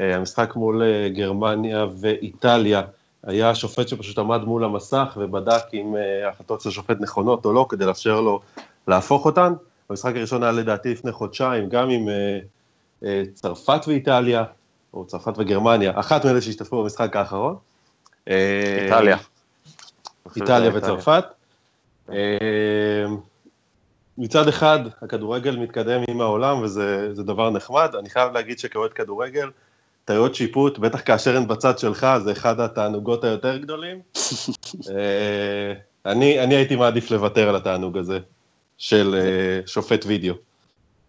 אה, המשחק מול אה, גרמניה ואיטליה, היה שופט שפשוט עמד מול המסך ובדק אם אה, ההחלטות של השופט נכונות או לא, כדי לאפשר לו להפוך אותן. המשחק הראשון היה לדעתי לפני חודשיים, גם עם צרפת ואיטליה, או צרפת וגרמניה, אחת מאלה שהשתתפו במשחק האחרון. איטליה. איטליה וצרפת. מצד אחד, הכדורגל מתקדם עם העולם וזה דבר נחמד, אני חייב להגיד שכאוהד כדורגל, טעויות שיפוט, בטח כאשר הן בצד שלך, זה אחד התענוגות היותר גדולים. אה, אני, אני הייתי מעדיף לוותר על התענוג הזה של אה, שופט וידאו.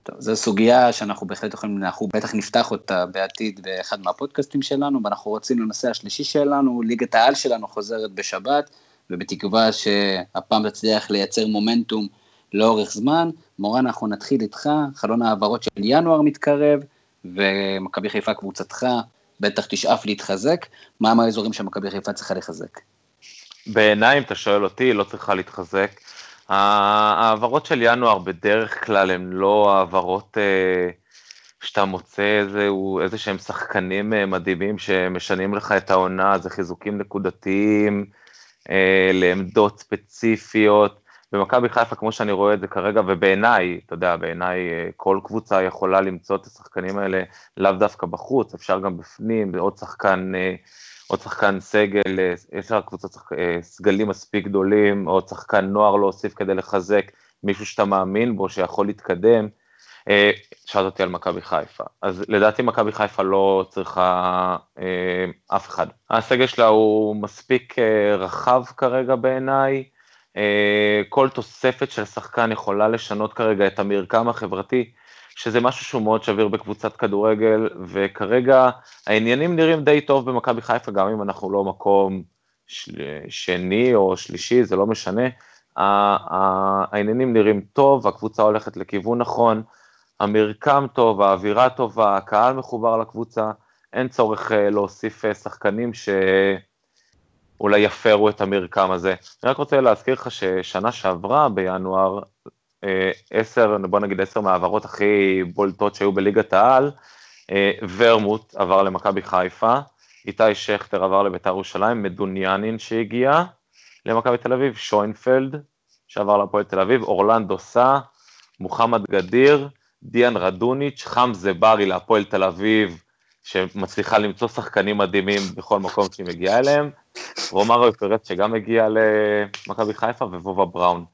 טוב, זו סוגיה שאנחנו בהחלט יכולים, אנחנו בטח נפתח אותה בעתיד באחד מהפודקאסטים שלנו, ואנחנו רוצים לנושא השלישי שלנו, ליגת העל שלנו חוזרת בשבת, ובתקווה שהפעם תצליח לייצר מומנטום לאורך זמן. מורן, אנחנו נתחיל איתך, חלון העברות של ינואר מתקרב, ומכבי חיפה קבוצתך בטח תשאף להתחזק, מה האזורים שמכבי חיפה צריכה לחזק? בעיניי, אם אתה שואל אותי, לא צריכה להתחזק. ההעברות של ינואר בדרך כלל הן לא העברות אה, שאתה מוצא איזה, איזה שהם שחקנים אה, מדהימים שמשנים לך את העונה, זה חיזוקים נקודתיים, אה, לעמדות ספציפיות. במכבי חיפה, כמו שאני רואה את זה כרגע, ובעיניי, אתה יודע, בעיניי אה, כל קבוצה יכולה למצוא את השחקנים האלה לאו דווקא בחוץ, אפשר גם בפנים, עוד שחקן, אה, עוד שחקן סגל, אה, יש לה קבוצות סגלים מספיק גדולים, עוד שחקן נוער להוסיף כדי לחזק, מישהו שאתה מאמין בו, שיכול להתקדם. שאלת אותי על מכבי חיפה. אז לדעתי מכבי חיפה לא צריכה אף אחד. הסגל שלה הוא מספיק רחב כרגע בעיניי, כל תוספת של שחקן יכולה לשנות כרגע את המרקם החברתי, שזה משהו שהוא מאוד שביר בקבוצת כדורגל, וכרגע העניינים נראים די טוב במכבי חיפה, גם אם אנחנו לא מקום של... שני או שלישי, זה לא משנה. העניינים נראים טוב, הקבוצה הולכת לכיוון נכון, המרקם טוב, האווירה טובה, הקהל מחובר לקבוצה, אין צורך אה, להוסיף אה, שחקנים ש... אולי יפרו את המרקם הזה. אני רק רוצה להזכיר לך ששנה שעברה בינואר, אה, עשר, בוא נגיד עשר מהעברות הכי בולטות שהיו בליגת העל, אה, ורמוט עבר למכבי חיפה, איתי שכטר עבר לביתר ירושלים, מדוניאנין שהגיע למכבי תל אביב, שוינפלד שעבר להפועל תל אביב, אורלנדו סא, מוחמד גדיר, דיאן רדוניץ', חמזה ברי להפועל תל אביב, שמצליחה למצוא שחקנים מדהימים בכל מקום שהיא מגיעה אליהם, רומארו פרץ שגם הגיע למכבי חיפה ווובה בראון.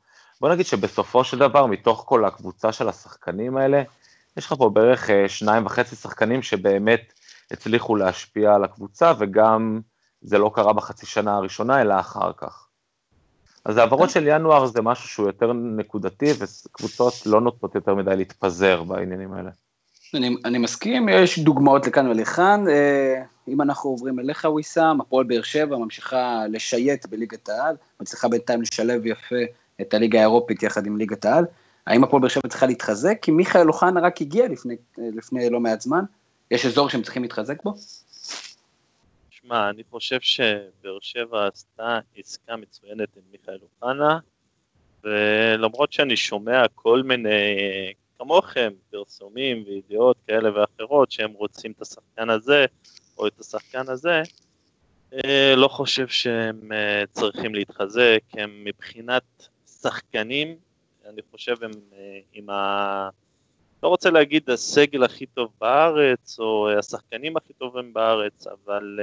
בוא נגיד שבסופו של דבר, מתוך כל הקבוצה של השחקנים האלה, יש לך פה בערך אה, שניים וחצי שחקנים שבאמת הצליחו להשפיע על הקבוצה, וגם זה לא קרה בחצי שנה הראשונה, אלא אחר כך. אז העברות של ינואר זה משהו שהוא יותר נקודתי, וקבוצות לא נוטות יותר מדי להתפזר בעניינים האלה. אני, אני מסכים, יש דוגמאות לכאן ולכאן. אם אנחנו עוברים אליך, ויסאם, הפועל באר שבע ממשיכה לשייט בליגת העל, מצליחה בינתיים לשלב יפה את הליגה האירופית יחד עם ליגת העל. האם הפועל באר שבע צריכה להתחזק? כי מיכאל אוחנה רק הגיע לפני, לפני לא מעט זמן. יש אזור שהם צריכים להתחזק בו? שמע, אני חושב שבאר שבע עשתה עסקה מצוינת עם מיכאל אוחנה, ולמרות שאני שומע כל מיני כמוכם, פרסומים וידיעות כאלה ואחרות שהם רוצים את השחקן הזה או את השחקן הזה, אה, לא חושב שהם אה, צריכים להתחזק, הם מבחינת שחקנים, אני חושב הם אה, עם ה... לא רוצה להגיד הסגל הכי טוב בארץ, או השחקנים הכי טובים בארץ, אבל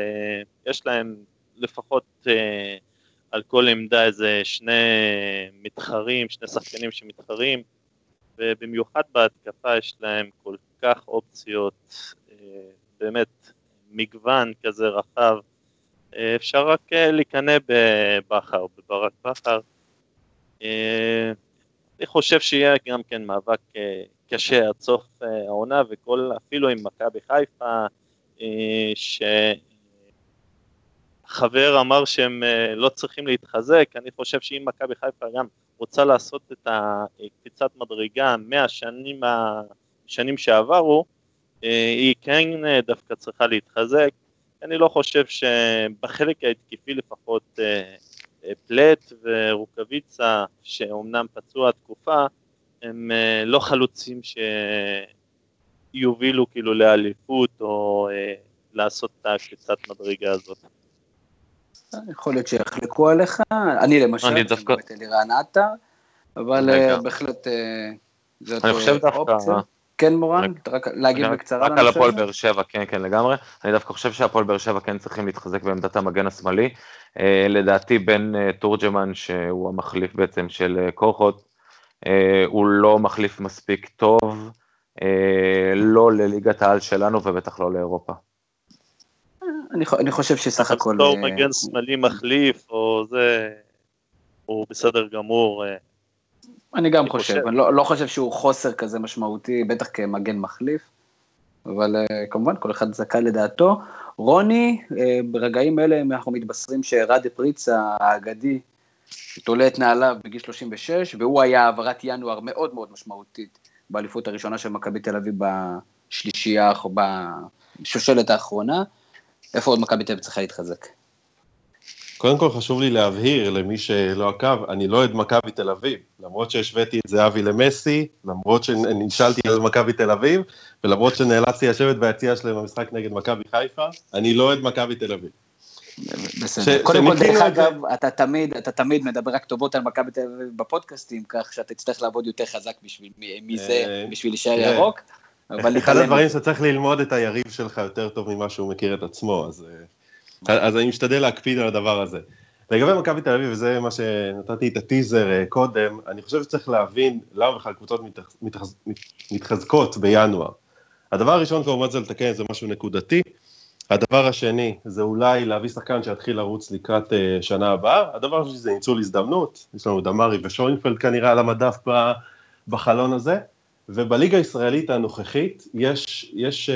יש להם לפחות על כל עמדה איזה שני מתחרים, שני שחקנים שמתחרים, ובמיוחד בהתקפה יש להם כל כך אופציות, באמת מגוון כזה רחב, אה, אפשר רק אה, להיכנע בבכר, בברק בכר. אני חושב שיהיה גם כן מאבק קשה עד סוף העונה, וכל, אפילו עם מכבי חיפה, שחבר אמר שהם לא צריכים להתחזק, אני חושב שאם מכבי חיפה גם רוצה לעשות את הקפיצת מדרגה מהשנים השנים שעברו, אה, היא כן אה, דווקא צריכה להתחזק. אני לא חושב שבחלק ההתקפי לפחות אה, פלט ורוקוויצה, שאומנם פצוע תקופה, הם לא חלוצים שיובילו כאילו לאליפות או לעשות את הקפיצת מדרגה הזאת. יכול להיות שיחלקו עליך, אני למשל, אני דווקא... באמת אלירן עטר, אבל אה, בהחלט אה, זאת אה, דווקא... כן מורן, רק להגיב בקצרה. רק על הפועל באר שבע, כן, כן, לגמרי. אני דווקא חושב שהפועל באר שבע כן צריכים להתחזק בעמדת המגן השמאלי. לדעתי בן תורג'מן, שהוא המחליף בעצם של קורחות, הוא לא מחליף מספיק טוב, לא לליגת העל שלנו ובטח לא לאירופה. אני, אני חושב שסך הכל... בתור אה, מגן שמאלי מחליף, או זה... הוא בסדר גמור. אה. אני גם אני חושב, חושב, אני לא, לא חושב שהוא חוסר כזה משמעותי, בטח כמגן מחליף, אבל uh, כמובן כל אחד זכאי לדעתו. רוני, uh, ברגעים אלה אנחנו מתבשרים שרדה פריצה האגדי, תולה את נעליו בגיל 36, והוא היה העברת ינואר מאוד מאוד משמעותית באליפות הראשונה של מכבי תל אביב בשלישייה, בשושלת האחרונה. איפה עוד מכבי תל אביב צריכה להתחזק? קודם כל חשוב לי להבהיר למי שלא עקב, אני לא אוהד מכבי תל אביב, למרות שהשוויתי את זהבי למסי, למרות שנשאלתי על מכבי תל אביב, ולמרות שנאלצתי לשבת ביציע שלהם במשחק נגד מכבי חיפה, אני לא אוהד מכבי תל אביב. בסדר. קודם כל, דרך אגב, אתה תמיד, אתה תמיד מדבר רק טובות על מכבי תל אביב בפודקאסטים, כך שאתה תצטרך לעבוד יותר חזק בשביל מזה, אה, בשביל להישאר ירוק. אבל אחד הדברים שאתה צריך ללמוד את היריב שלך יותר טוב ממה שהוא מכיר את עצמו, אז, אה, אז אני משתדל להקפיד על הדבר הזה. לגבי מכבי תל אביב, וזה מה שנתתי את הטיזר אה, קודם, אני חושב שצריך להבין למה בכלל קבוצות מתחזקות בינואר. הדבר הראשון כמובן זה לתקן, זה משהו נקודתי. הדבר השני זה אולי להביא שחקן שיתחיל לרוץ לקראת uh, שנה הבאה. הדבר השני זה ניצול הזדמנות, יש לנו דמרי ושוינפלד כנראה על המדף בחלון הזה. ובליגה הישראלית הנוכחית יש, יש uh,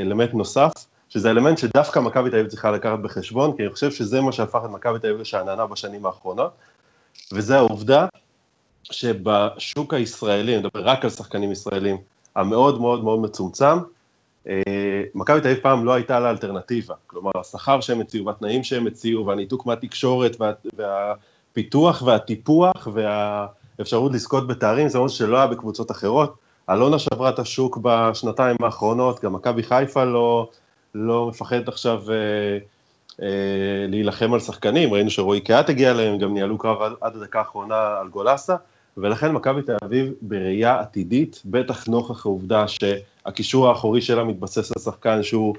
אלמנט נוסף, שזה אלמנט שדווקא מכבי תל אביב צריכה לקחת בחשבון, כי אני חושב שזה מה שהפך את מכבי תל אביב לשאננה בשנים האחרונות, וזה העובדה שבשוק הישראלי, אני מדבר רק על שחקנים ישראלים, המאוד מאוד מאוד מצומצם, אה, מכבי תל אביב פעם לא הייתה לה אלטרנטיבה, כלומר השכר שהם הציעו והתנאים שהם הציעו והניתוק מהתקשורת וה, והפיתוח והטיפוח והאפשרות לזכות בתארים זה משהו שלא היה בקבוצות אחרות. אלונה שברה את השוק בשנתיים האחרונות, גם מכבי חיפה לא, לא מפחדת עכשיו אה, אה, להילחם על שחקנים, ראינו שרועי קהת הגיע אליהם, גם ניהלו קרב עד, עד הדקה האחרונה על גולסה, ולכן מכבי תל אביב בראייה עתידית, בטח נוכח העובדה שהקישור האחורי שלה מתבסס על שחקן שהוא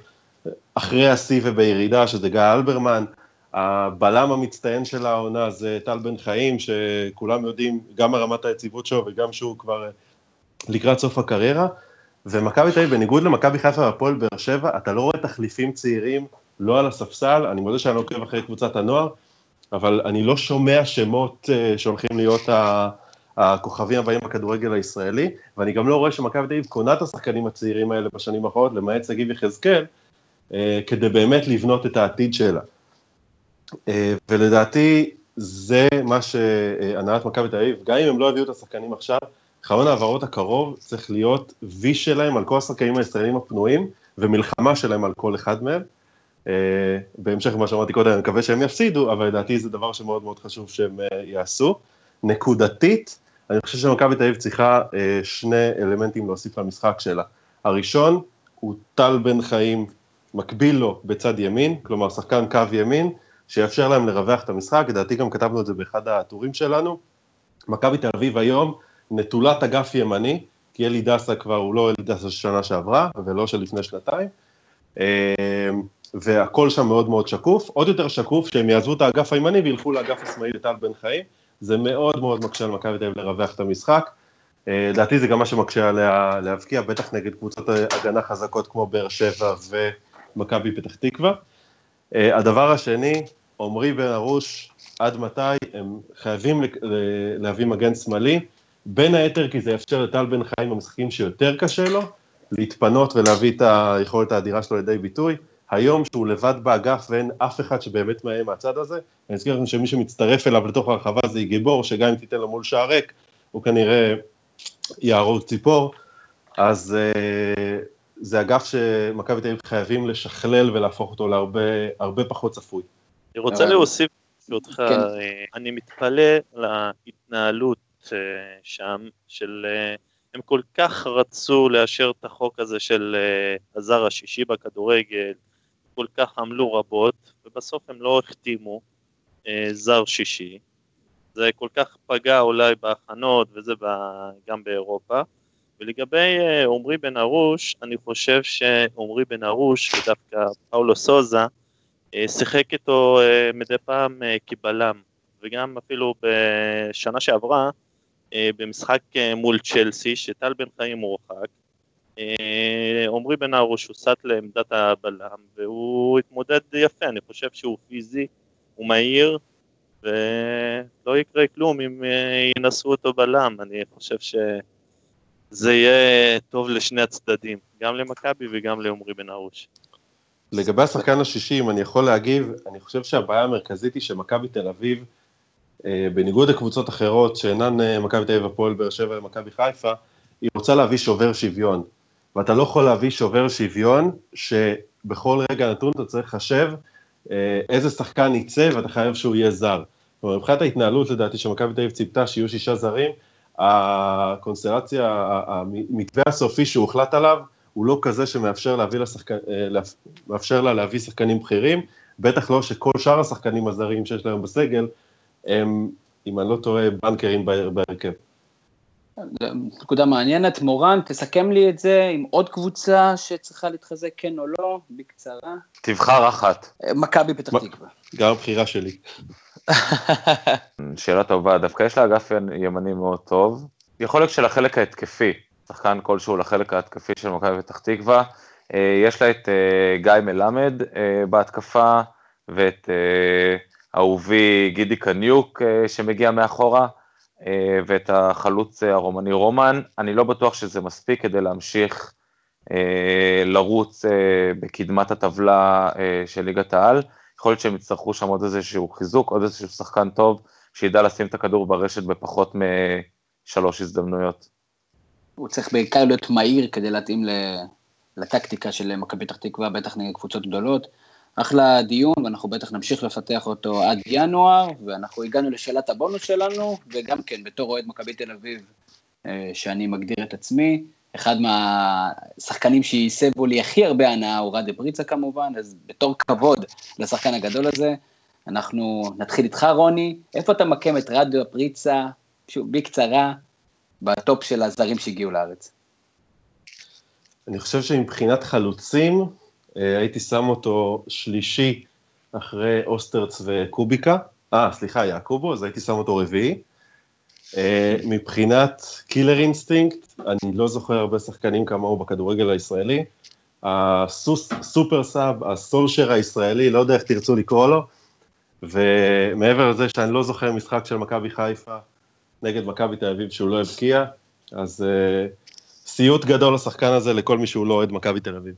אחרי השיא ובירידה, שזה גיא אלברמן, הבלם המצטיין של העונה זה טל בן חיים, שכולם יודעים גם מרמת היציבות שלו וגם שהוא כבר לקראת סוף הקריירה, ומכבי תל אביב, בניגוד למכבי חיפה והפועל באר שבע, אתה לא רואה תחליפים צעירים, לא על הספסל, אני מודה שאני לא עוקב אחרי קבוצת הנוער, אבל אני לא שומע שמות uh, שהולכים להיות. הכוכבים הבאים בכדורגל הישראלי, ואני גם לא רואה שמכבי תל אביב קונה את השחקנים הצעירים האלה בשנים האחרונות, למעט שגיב יחזקאל, אה, כדי באמת לבנות את העתיד שלה. אה, ולדעתי זה מה שהנהלת מכבי תל אביב, גם אם הם לא הביאו את השחקנים עכשיו, חלון העברות הקרוב צריך להיות וי שלהם על כל השחקנים הישראלים הפנויים, ומלחמה שלהם על כל אחד מהם. Uh, בהמשך למה שאמרתי קודם, אני מקווה שהם יפסידו, אבל לדעתי זה דבר שמאוד מאוד חשוב שהם uh, יעשו. נקודתית, אני חושב שמכבי תל אביב צריכה אה, שני אלמנטים להוסיף למשחק שלה. הראשון הוא טל בן חיים, מקביל לו בצד ימין, כלומר שחקן קו ימין, שיאפשר להם לרווח את המשחק, לדעתי גם כתבנו את זה באחד הטורים שלנו. מכבי תל אביב היום נטולת אגף ימני, כי אלי דסה כבר הוא לא אלי דסה של שנה שעברה, ולא של לפני שנתיים. אה, והכל שם מאוד מאוד שקוף, עוד יותר שקוף שהם יעזבו את האגף הימני וילכו לאגף השמאלי לטל בן חיים, זה מאוד מאוד מקשה על מכבי תל אביב לרווח את המשחק. אה, לדעתי זה גם מה שמקשה עליה להבקיע, בטח נגד קבוצות הגנה חזקות כמו באר שבע ומכבי פתח תקווה. אה, הדבר השני, עמרי בן ארוש, עד מתי הם חייבים להביא מגן שמאלי, בין היתר כי זה יאפשר לטל בן חיים במשחקים שיותר קשה לו, להתפנות ולהביא את היכולת האדירה שלו לידי ביטוי. היום שהוא לבד באגף ואין אף אחד שבאמת מאיים מהצד הזה, אני אזכיר לכם שמי שמצטרף אליו לתוך הרחבה זה גיבור, שגם אם תיתן לו מול שער ריק, הוא כנראה יהרוג ציפור, אז uh, זה אגף שמכבי תל אביב חייבים לשכלל ולהפוך אותו להרבה פחות צפוי. אני רוצה אבל... להוסיף אותך, כן. אה, אני מתפלא להתנהלות אה, שם, של... הם כל כך רצו לאשר את החוק הזה של הזר השישי בכדורגל, כל כך עמלו רבות, ובסוף הם לא החתימו אה, זר שישי. זה כל כך פגע אולי בהכנות וזה גם באירופה. ולגבי אה, עמרי בן ארוש, אני חושב שעמרי בן ארוש ודווקא פאולו סוזה אה, שיחק איתו אה, מדי פעם אה, כבלם, וגם אפילו בשנה שעברה, אה, במשחק אה, מול צ'לסי, שטל בן חיים מורחק, אה, עמרי בן ארוש הוסט לעמדת הבלם והוא התמודד יפה, אני חושב שהוא פיזי, הוא מהיר ולא יקרה כלום אם אה, ינסו אותו בלם, אני חושב שזה יהיה טוב לשני הצדדים, גם למכבי וגם לעמרי בן ארוש. לגבי השחקן השישי, אם אני יכול להגיב, אני חושב שהבעיה המרכזית היא שמכבי תל אביב, אה, בניגוד לקבוצות אחרות שאינן מכבי תל אביב, הפועל באר שבע ומכבי חיפה, היא רוצה להביא שובר שוויון. ואתה לא יכול להביא שובר שוויון, שבכל רגע נתון אתה צריך לחשב אה, איזה שחקן יצא ואתה חייב שהוא יהיה זר. כלומר, מבחינת ההתנהלות לדעתי שמכבי תל אביב ציפתה שיהיו שישה זרים, הקונסטלציה, המתווה הסופי שהוחלט עליו, הוא לא כזה שמאפשר להביא אה, מאפשר לה להביא שחקנים בכירים. בטח לא שכל שאר השחקנים הזרים שיש להם בסגל, הם, אם אני לא טועה, בנקרים בהרכב. נקודה מעניינת, מורן, תסכם לי את זה עם עוד קבוצה שצריכה להתחזק כן או לא, בקצרה. תבחר אחת. מכבי פתח תקווה. גם הבחירה שלי. שאלה טובה, דווקא יש לה אגף ימני מאוד טוב. יכול להיות של החלק ההתקפי, שחקן כלשהו לחלק ההתקפי של מכבי פתח תקווה. אה, יש לה את אה, גיא מלמד אה, בהתקפה, ואת אהובי גידי קניוק שמגיע מאחורה. אה, ואת החלוץ אה, הרומני רומן. אני לא בטוח שזה מספיק כדי להמשיך אה, לרוץ בקדמת הטבלה של ליגת העל. יכול להיות שהם יצטרכו שם עוד איזשהו חיזוק, עוד איזשהו שחקן טוב, שידע לשים את הכדור ברשת בפחות משלוש הזדמנויות. הוא צריך בעיקר להיות מהיר כדי להתאים לטקטיקה של מכבי פתח תקווה, בטח נגד קבוצות גדולות. אחלה דיון, ואנחנו בטח נמשיך לפתח אותו עד ינואר, ואנחנו הגענו לשאלת הבונוס שלנו, וגם כן, בתור אוהד מכבי תל אביב, אה, שאני מגדיר את עצמי, אחד מהשחקנים שהסבו לי הכי הרבה הנאה הוא רדה פריצה כמובן, אז בתור כבוד לשחקן הגדול הזה, אנחנו נתחיל איתך רוני, איפה אתה מקם את רדה פריצ'ה, שוב, בקצרה, בטופ של הזרים שהגיעו לארץ? אני חושב שמבחינת חלוצים, הייתי שם אותו שלישי אחרי אוסטרץ וקוביצה, אה, סליחה, יעקובו, אז הייתי שם אותו רביעי. אה, מבחינת killer instinct, אני לא זוכר הרבה שחקנים כמוהו בכדורגל הישראלי. הסופר סאב, הסולשר הישראלי, לא יודע איך תרצו לקרוא לו, ומעבר לזה שאני לא זוכר משחק של מכבי חיפה נגד מכבי תל אביב שהוא לא הבקיע, אז uh, סיוט גדול לשחקן הזה לכל מי שהוא לא אוהד מכבי תל אביב.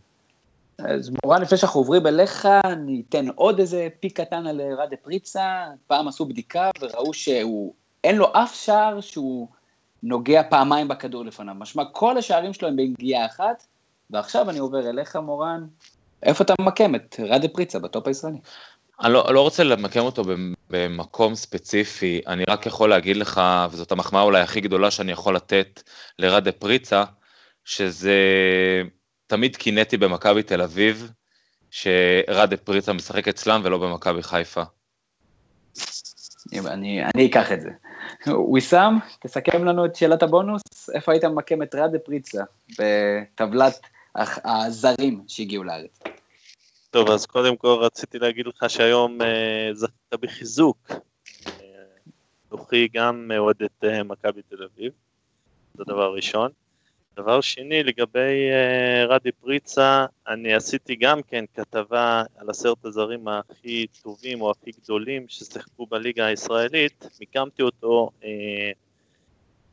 אז מורן, לפני שאנחנו עוברים אליך, אני אתן עוד איזה פיק קטן על רדה פריצה. פעם עשו בדיקה וראו שהוא, אין לו אף שער שהוא נוגע פעמיים בכדור לפניו. משמע, כל השערים שלו הם בנגיעה אחת, ועכשיו אני עובר אליך, מורן. איפה אתה ממקם את רדה פריצה בטופ הישראלי? אני לא, לא רוצה למקם אותו במקום ספציפי, אני רק יכול להגיד לך, וזאת המחמאה אולי הכי גדולה שאני יכול לתת לרדה פריצה, שזה תמיד קינאתי במכבי תל אביב, שרדה פריצה משחק אצלם ולא במכבי חיפה. אני, אני אקח את זה. ויסאם, תסכם לנו את שאלת הבונוס, איפה היית ממקם את רדה פריצה בטבלת הזרים שהגיעו לארץ? טוב, אז קודם כל רציתי להגיד לך שהיום אה, זכית בחיזוק. אה, גם אוהד את אה, מכבי תל אביב, זה דבר ראשון. דבר שני, לגבי uh, רדי פריצה, אני עשיתי גם כן כתבה על עשרת הזרים הכי טובים או הכי גדולים ששיחקו בליגה הישראלית, מיקמתי אותו uh,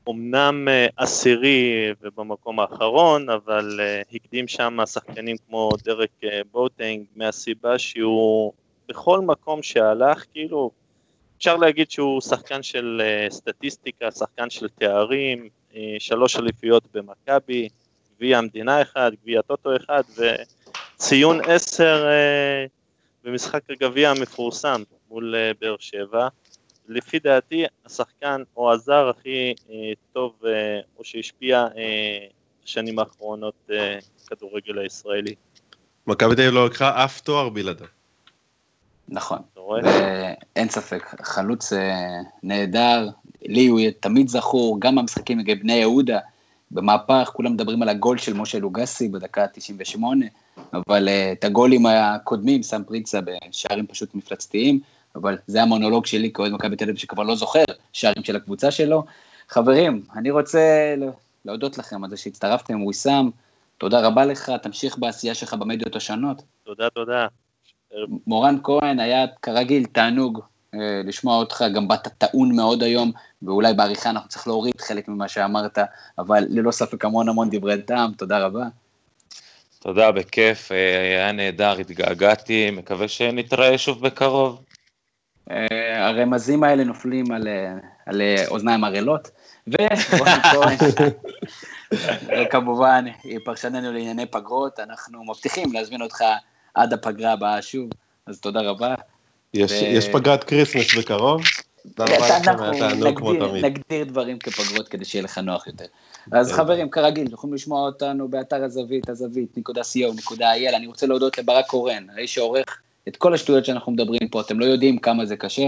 אומנם uh, עשירי ובמקום האחרון, אבל uh, הקדים שם שחקנים כמו דרק uh, בוטנג מהסיבה שהוא בכל מקום שהלך, כאילו, אפשר להגיד שהוא שחקן של uh, סטטיסטיקה, שחקן של תארים, שלוש אליפיות במכבי, גביע המדינה אחד, גביע טוטו אחד, וציון עשר אה, במשחק הגביע המפורסם מול אה, באר שבע. לפי דעתי, השחקן או הזר הכי אה, טוב או שהשפיע בשנים האחרונות כדורגל הישראלי. מכבי תל אביב לא לקחה אף תואר בלעדיו. נכון, ואין ספק, חלוץ נהדר, לי הוא תמיד זכור, גם במשחקים נגד בני יהודה, במהפך, כולם מדברים על הגול של משה לוגסי בדקה ה-98, אבל uh, את הגולים הקודמים שם פריצה בשערים פשוט מפלצתיים, אבל זה המונולוג שלי כאוהד מכבי תל אביב שכבר לא זוכר שערים של הקבוצה שלו. חברים, אני רוצה להודות לכם על זה שהצטרפתם, וויסאם, תודה רבה לך, תמשיך בעשייה שלך במדיות השונות. תודה, תודה. מורן כהן, היה כרגיל תענוג אה, לשמוע אותך, גם באת טעון מאוד היום, ואולי בעריכה אנחנו צריך להוריד חלק ממה שאמרת, אבל ללא ספק המון המון דברי טעם, תודה רבה. תודה, בכיף, אה, היה נהדר, התגעגעתי, מקווה שנתראה שוב בקרוב. אה, הרמזים האלה נופלים על, על אוזניים ערלות, ורוני כהן, כמובן, פרשננו לענייני פגרות, אנחנו מבטיחים להזמין אותך עד הפגרה הבאה שוב, אז תודה רבה. יש, ו... יש פגרת Christmas בקרוב? תמיד. נגדיר דברים כפגרות כדי שיהיה לך נוח יותר. אז חברים, כרגיל, יכולים לשמוע אותנו באתר הזווית, הזווית, נקודה co, נקודה il. אני רוצה להודות לברק קורן, האיש שעורך את כל השטויות שאנחנו מדברים פה, אתם לא יודעים כמה זה קשה,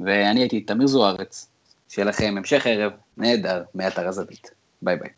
ואני הייתי תמיר זוארץ, שיהיה לכם המשך ערב נהדר מאתר הזווית. ביי ביי.